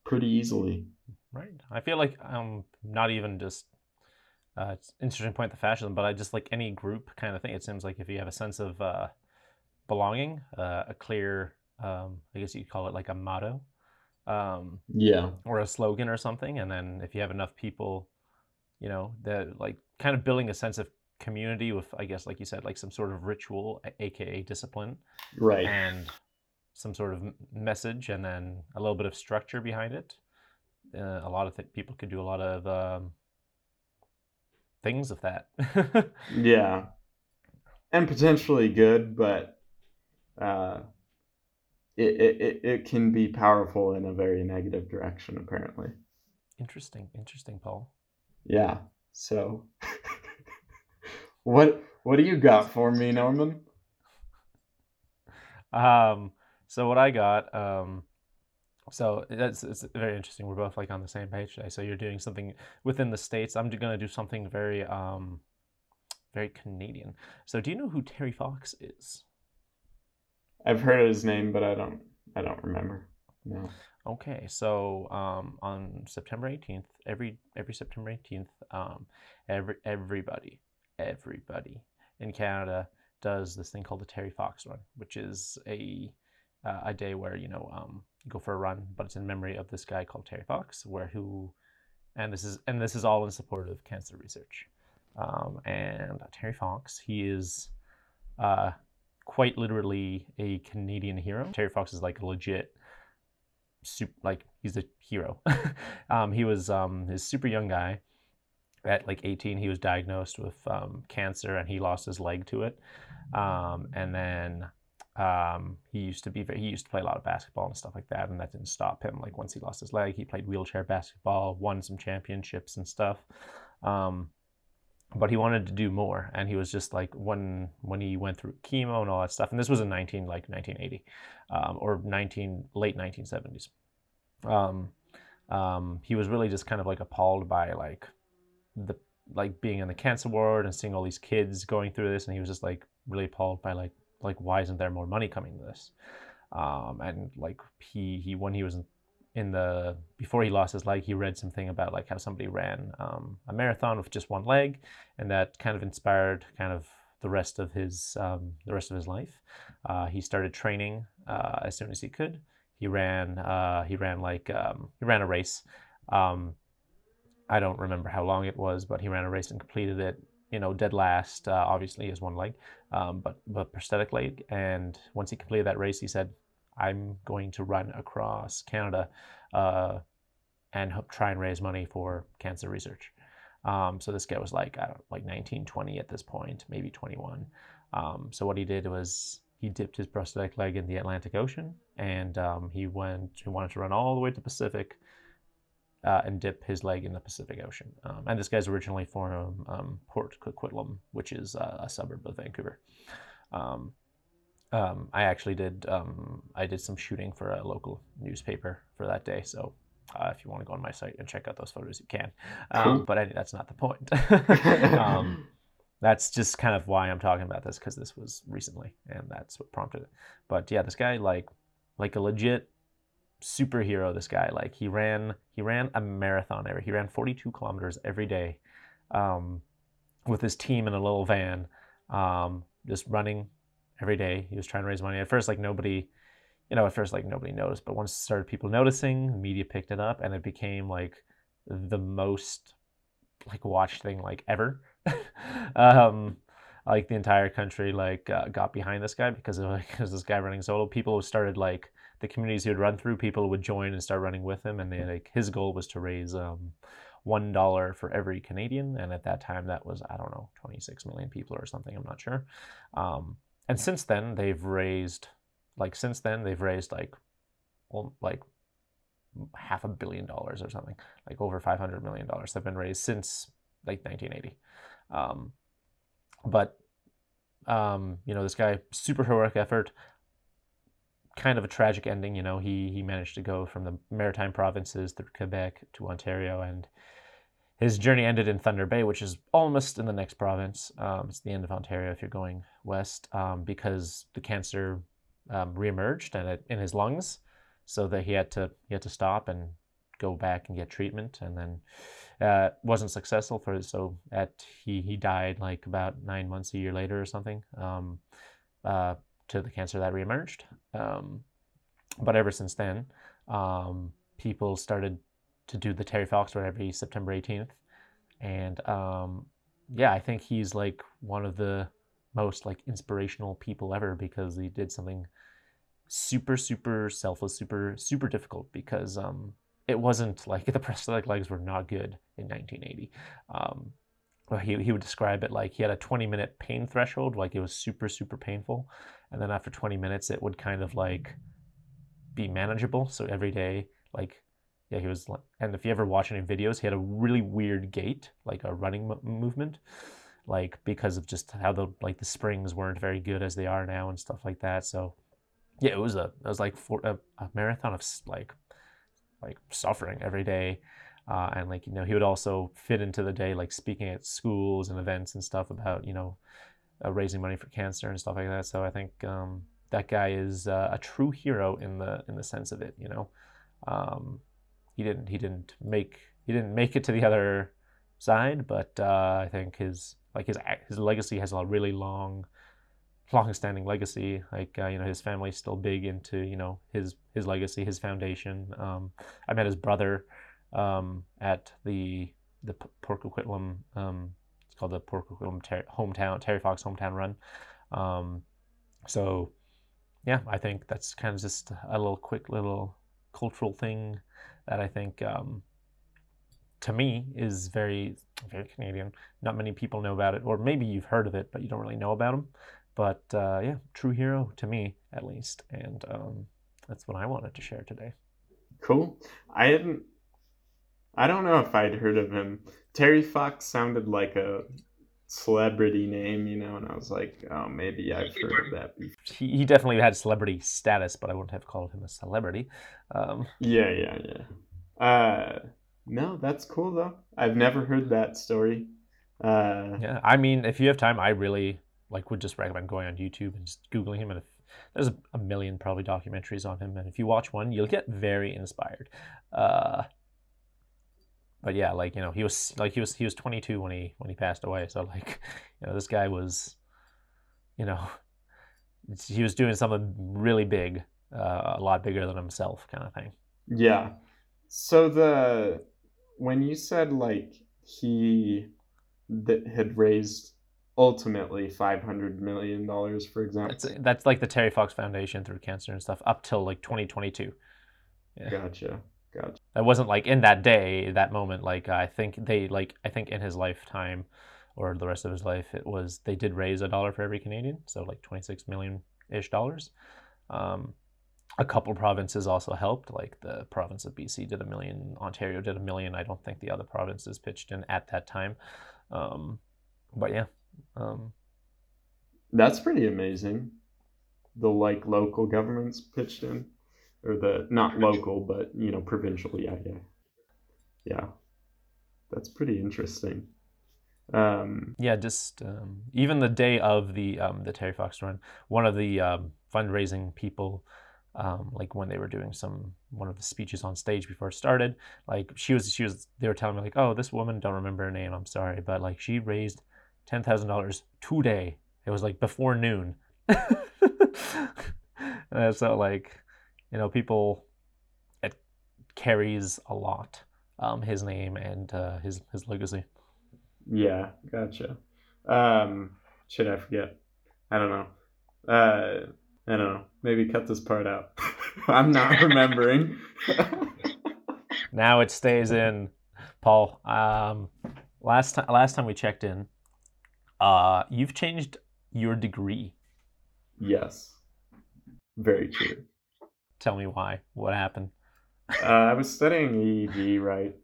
pretty easily Right. I feel like um not even just uh interesting point the fascism, but I just like any group kind of thing. It seems like if you have a sense of uh belonging, uh, a clear um I guess you could call it like a motto, um, yeah or a slogan or something, and then if you have enough people, you know, that like kind of building a sense of community with I guess like you said, like some sort of ritual, aka discipline, right and some sort of message and then a little bit of structure behind it. Uh, a lot of th- people could do a lot of um, things of that. yeah and potentially good but uh it, it, it, can be powerful in a very negative direction apparently interesting, interesting, Paul. yeah so what what do you got for me norman Um, so what I got, um, so that's it's very interesting. We're both like on the same page today. So you're doing something within the states. I'm going to do something very, um, very Canadian. So do you know who Terry Fox is? I've heard his name but i don't i don't remember. No. Okay, so um, on September 18th, every every September 18th, um, every everybody, everybody in Canada does this thing called the Terry Fox Run, which is a uh, a day where you know um, you go for a run, but it's in memory of this guy called Terry Fox, where who, and this is and this is all in support of cancer research, um, and Terry Fox, he is, uh, quite literally a Canadian hero. Terry Fox is like a legit super like he's a hero. um, he was um, his super young guy. At like 18, he was diagnosed with um, cancer and he lost his leg to it. Um, and then um, he used to be he used to play a lot of basketball and stuff like that, and that didn't stop him. Like once he lost his leg, he played wheelchair basketball, won some championships and stuff. Um, but he wanted to do more, and he was just like when when he went through chemo and all that stuff. And this was in 19 like 1980 um, or 19 late 1970s. Um, um, he was really just kind of like appalled by like the like being in the cancer ward and seeing all these kids going through this, and he was just like really appalled by like like why isn't there more money coming to this? Um, and like he he when he was in the before he lost his leg, he read something about like how somebody ran um, a marathon with just one leg, and that kind of inspired kind of the rest of his um, the rest of his life. Uh, he started training uh, as soon as he could. He ran uh, he ran like um, he ran a race. Um, I don't remember how long it was, but he ran a race and completed it. You know, dead last. Uh, obviously, he has one leg, um, but but prosthetic leg. And once he completed that race, he said, "I'm going to run across Canada uh, and try and raise money for cancer research." Um, so this guy was like, I don't like 19, 20 at this point, maybe 21. Um, so what he did was he dipped his prosthetic leg in the Atlantic Ocean, and um, he went. He wanted to run all the way to the Pacific uh, and dip his leg in the Pacific Ocean. Um, and this guy's originally from um, Port Coquitlam, which is uh, a suburb of Vancouver. Um, um I actually did. Um, I did some shooting for a local newspaper for that day, so uh, if you want to go on my site and check out those photos, you can. Um, but I, that's not the point. um, that's just kind of why I'm talking about this because this was recently, and that's what prompted it. But yeah, this guy like like a legit superhero. This guy like he ran he ran a marathon every he ran 42 kilometers every day, um, with his team in a little van, um, just running every day. He was trying to raise money. At first, like nobody you know, at first like nobody noticed, but once started people noticing, media picked it up, and it became like the most like watched thing like ever. um, like the entire country like uh, got behind this guy because of like because this guy running solo. People started like the communities he would run through. People would join and start running with him, and they like his goal was to raise um, one dollar for every Canadian, and at that time that was I don't know 26 million people or something. I'm not sure. Um, and since then they've raised like since then they've raised like well, like half a billion dollars or something like over 500 million dollars have been raised since like 1980 um, but um, you know this guy super heroic effort kind of a tragic ending you know he he managed to go from the maritime provinces through quebec to ontario and his journey ended in thunder bay which is almost in the next province. Um, it's the end of ontario if you're going west um, because the cancer um, reemerged and it, in his lungs, so that he had to he had to stop and go back and get treatment, and then uh, wasn't successful for so at he he died like about nine months a year later or something um, uh, to the cancer that reemerged. Um, but ever since then, um, people started to do the Terry Fox Run every September 18th, and um, yeah, I think he's like one of the most like inspirational people ever because he did something super super selfless super super difficult because um it wasn't like the prosthetic legs were not good in 1980 um well, he, he would describe it like he had a 20 minute pain threshold like it was super super painful. And then after 20 minutes it would kind of like be manageable. So every day like yeah he was like, and if you ever watch any videos he had a really weird gait like a running movement like because of just how the like the springs weren't very good as they are now and stuff like that. So yeah, it was a it was like for a, a marathon of like like suffering every day. Uh, and like you know he would also fit into the day like speaking at schools and events and stuff about you know uh, raising money for cancer and stuff like that so i think um, that guy is uh, a true hero in the in the sense of it you know um, he didn't he didn't make he didn't make it to the other side but uh, i think his like his his legacy has a really long long-standing legacy. Like uh, you know his family's still big into you know his his legacy his foundation. Um, i met his brother um, at the the Port Coquitlam um, it's called the Port Coquitlam ter- hometown Terry Fox hometown run. Um, so yeah i think that's kind of just a little quick little cultural thing that i think um, to me is very very Canadian. Not many people know about it, or maybe you've heard of it, but you don't really know about him. But uh, yeah, true hero to me at least, and um, that's what I wanted to share today. Cool. I hadn't. I don't know if I'd heard of him. Terry Fox sounded like a celebrity name, you know, and I was like, oh, maybe I've heard of that before. He, he definitely had celebrity status, but I wouldn't have called him a celebrity. Um, yeah, yeah, yeah. Uh, no, that's cool though. I've never heard that story. Uh, yeah, I mean, if you have time, I really like would just recommend going on YouTube and just googling him. And if there's a, a million probably documentaries on him, and if you watch one, you'll get very inspired. Uh, but yeah, like you know, he was like he was he was 22 when he when he passed away. So like, you know, this guy was, you know, he was doing something really big, uh, a lot bigger than himself, kind of thing. Yeah. So the when you said like he that had raised ultimately 500 million dollars for example that's, that's like the terry fox foundation through cancer and stuff up till like 2022 yeah. gotcha gotcha that wasn't like in that day that moment like i think they like i think in his lifetime or the rest of his life it was they did raise a dollar for every canadian so like 26 million ish dollars. Um, a couple provinces also helped like the province of bc did a million ontario did a million. I don't think the other provinces pitched in at that time. Um, but yeah um, that's pretty amazing the like local governments pitched in or the not local but you know provincial. Yeah yeah. Yeah. That's pretty interesting. Um, yeah just um, even the day of the um, the terry fox run one of the um, fundraising people um, like when they were doing some one of the speeches on stage before it started like she was she was they were telling me like oh this woman don't remember her name i'm sorry but like she raised $10000 today. It was like before noon. Uh, so like you know people it carries a lot um, his name and uh, his his legacy yeah gotcha um should i forget i don't know uh I don't know. Maybe cut this part out. I'm not remembering. now it stays in, Paul. Um, last time, last time we checked in, uh, you've changed your degree. Yes, very true. Tell me why. What happened? uh, I was studying EEG, right?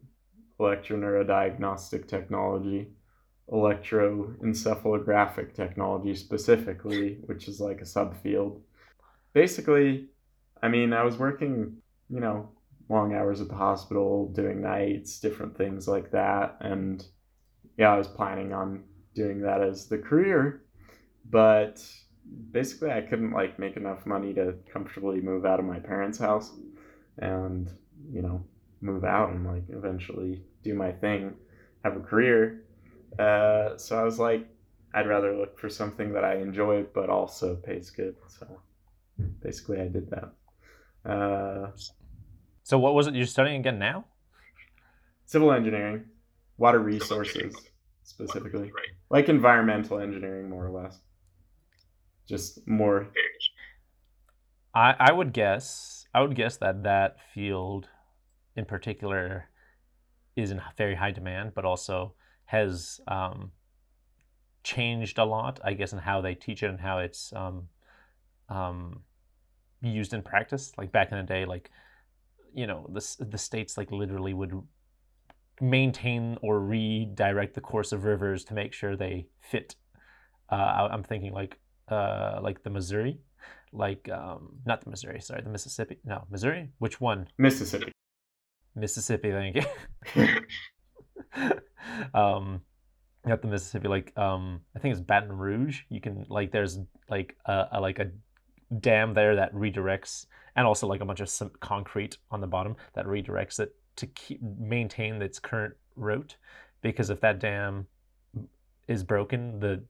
Electro Electroneurodiagnostic technology electroencephalographic technology specifically, which is like a subfield basically, I mean, I was working, you know, long hours at the hospital, doing nights, different things like that. And yeah, I was planning on doing that as the career. But basically, I couldn't like make enough money to comfortably move out of my parents' house and, you know, move out and like eventually do my thing, have a career. Uh, so I was like, I'd rather look for something that I enjoy but also pays good. So basically, I did that. Uh, so, what was it you're studying again now? Civil engineering, water resources specifically, right. like environmental engineering, more or less. Just more. I I would guess I would guess that that field, in particular, is in very high demand, but also has um, changed a lot. I guess in how they teach it and how it's um, um, used in practice. Like back in the day, like you know the the states like literally would maintain or redirect the course of rivers to make sure they fit. Uh, I'm thinking like uh, like the Missouri, like um, not the Missouri, sorry, the Mississippi. No, Missouri. Which one? Mississippi. Mississippi. Thank you. um, got the Mississippi. Like um, I think it's Baton Rouge. You can like there's like a, a like a dam there that redirects, and also like a bunch of some concrete on the bottom that redirects it to keep maintain its current route. Because if that dam is broken, the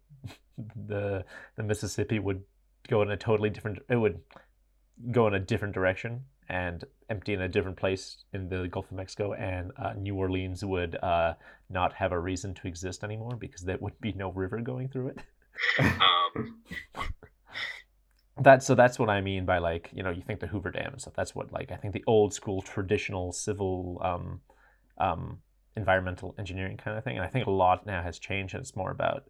the the Mississippi would go in a totally different. It would go in a different direction and empty in a different place in the Gulf of Mexico, and uh, New Orleans would uh, not have a reason to exist anymore because there would be no river going through it. um, that so that's what I mean by like you know you think the Hoover Dam and stuff. That's what like I think the old school traditional civil um, um, environmental engineering kind of thing. And I think a lot now has changed. and It's more about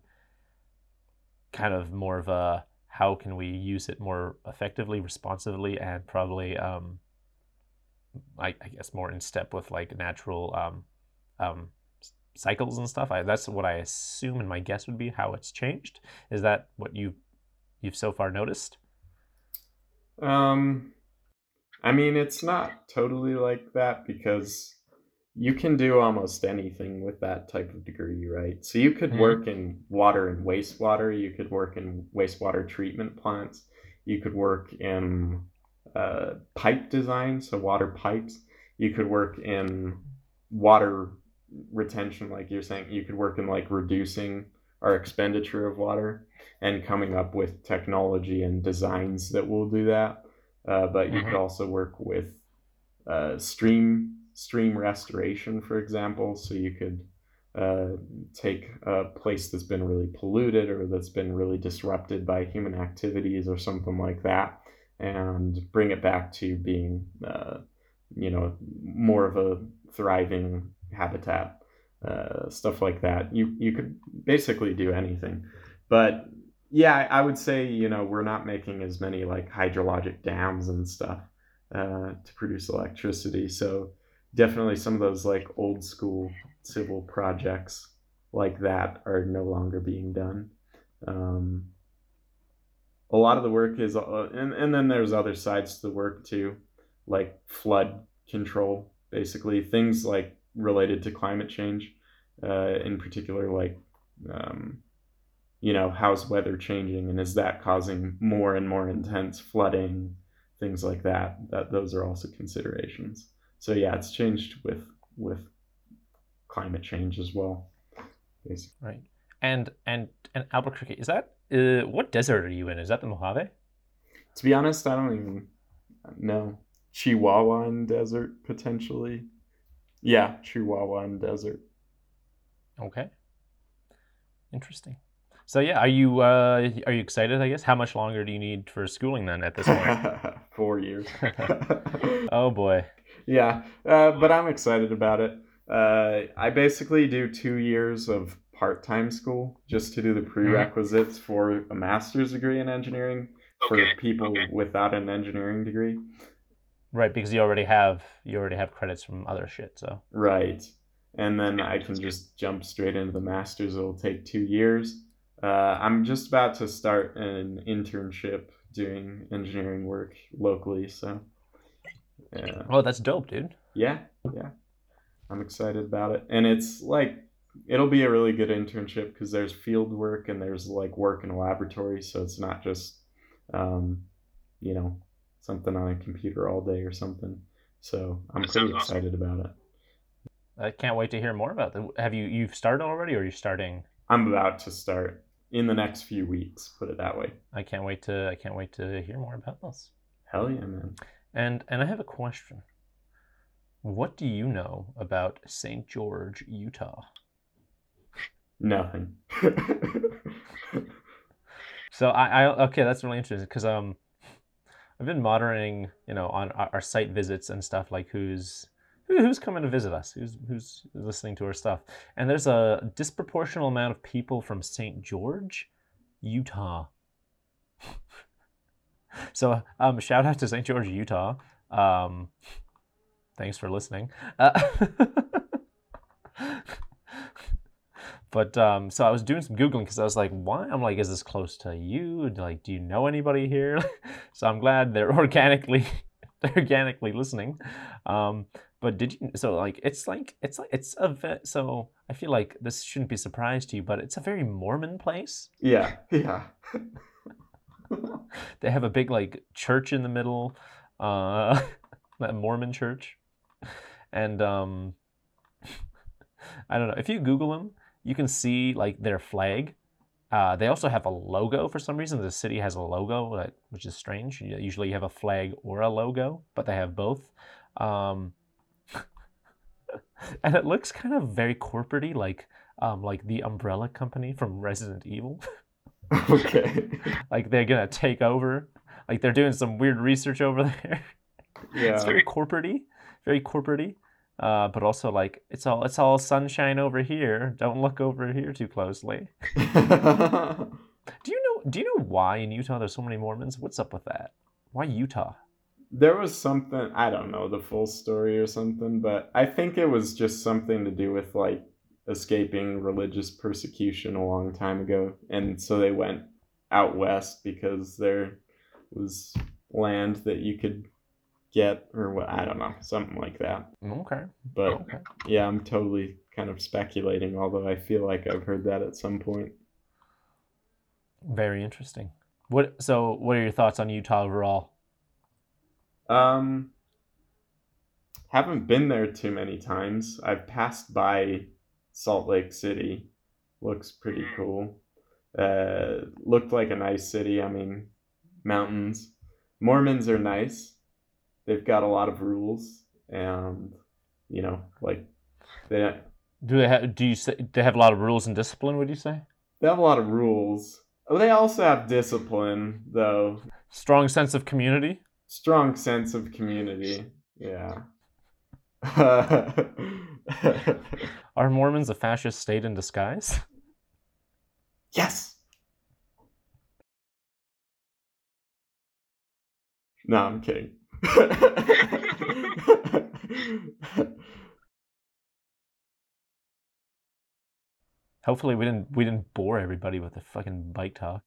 kind of more of a how can we use it more effectively, responsively, and probably um, I, I guess more in step with like natural um, um, cycles and stuff. I, that's what I assume, and my guess would be how it's changed. Is that what you you've so far noticed? Um, I mean, it's not totally like that because you can do almost anything with that type of degree, right? So you could mm-hmm. work in water and wastewater, you could work in wastewater treatment plants, You could work in uh, pipe design, so water pipes. You could work in water retention, like you're saying. You could work in like reducing our expenditure of water and coming up with technology and designs that will do that. Uh, but you Mhm. could also work with uh, stream stream restoration, for example. So you could uh, take a place that's been really polluted or that's been really disrupted by human activities or something like that, and bring it back to being, uh, you know, more of a thriving habitat, uh, stuff like that. You you could basically do anything, but yeah, I would say you know we're not making as many like hydrologic dams and stuff uh, to produce electricity, so definitely some of those like old school civil projects like that are no longer being done. Um, a lot of the work is, uh, and, and then there's other sides to the work too, like flood control, basically things like related to climate change, uh, in particular, like, um, you know, how's weather changing and is that causing more and more intense flooding, things like that. That those are also considerations. So yeah, it's changed with with climate change as well. Basically. Right. And and and Albuquerque is that uh, what desert are you in? Is that the Mojave? To be honest, I don't even know. Chihuahuan Desert potentially. Yeah, Chihuahuan Desert. Okay. Interesting. So yeah, are you uh, are you excited? I guess. How much longer do you need for schooling then at this point? Four years. oh boy. Yeah, uh, but I'm excited about it. Uh, I basically do two years of part-time school just to do the prerequisites for a master's degree in engineering for Okay, people okay. without an engineering degree. Right, because you already have you already have credits from other shit. So Right. And then I can just jump straight into the master's. It'll take two years. Uh, I'm just about to start an internship doing engineering work locally. So, yeah. oh, that's dope, dude. Yeah. Yeah. I'm excited about it. And it's like, it'll be a really good internship because there's field work and there's like work in a laboratory. So it's not just, um, you know, something on a computer all day or something. So I'm That pretty sounds awesome. excited about it. I can't wait to hear more about that. Have you you've started already, or you're you starting? I'm about to start in the next few weeks. Put it that way. I can't wait to I can't wait to hear more about this. Hell yeah, man. And and I have a question. What do you know about St. George, Utah? Nothing. So I, I okay, that's really interesting because um, I've been monitoring, you know, on our, site visits and stuff like who's who, who's coming to visit us, who's who's listening to our stuff, and there's a disproportional amount of people from St. George, Utah. So um, shout out to St. George, Utah. Um, thanks for listening. Uh, But um, so I was doing some googling because I was like, "Why?" I'm like, "Is this close to you? Like, do you know anybody here?" so I'm glad they're organically, they're organically listening. Um, but did you? So like, it's like it's like it's a so I feel like this shouldn't be a surprise to you, but it's a very Mormon place. yeah, yeah. They have a big like church in the middle, uh, that Mormon church, and um, I don't know if you Google them, you can see like their flag. Uh, they also have a logo for some reason. The city has a logo, which is strange. Usually you have a flag or a logo, but they have both. Um, and it looks kind of very corporatey, like um, like the Umbrella Company from Resident Evil. okay. like they're gonna take over. Like they're doing some weird research over there. Yeah. it's very corporatey, very corporatey. Uh, but also like it's all it's all sunshine over here. Don't look over here too closely. Do you know? Do you know why in Utah there's so many Mormons? What's up with that? Why Utah? there was something I don't know the full story or something, but I think it was just something to do with like escaping religious persecution a long time ago, and so they went out west because there was land that you could get or what I don't know something like that. Okay. But Okay. yeah, I'm totally kind of speculating, although I feel like I've heard that at some point. Very interesting. What? So, what are your thoughts on Utah overall? Um, haven't been there too many times. I've passed by Salt Lake City. Looks pretty cool. Uh, looked like a nice city. I mean, mountains. Mormons are nice. They've got a lot of rules, and you know, like they Do they have? Do you say they have a lot of rules and discipline? Would you say? they have a lot of rules. Oh, they also have discipline, though. Strong sense of community. Strong sense of community. Yeah. Are Mormons a fascist state in disguise? yes. No, I'm kidding. Hopefully, we didn't we didn't bore everybody with the fucking bike talk.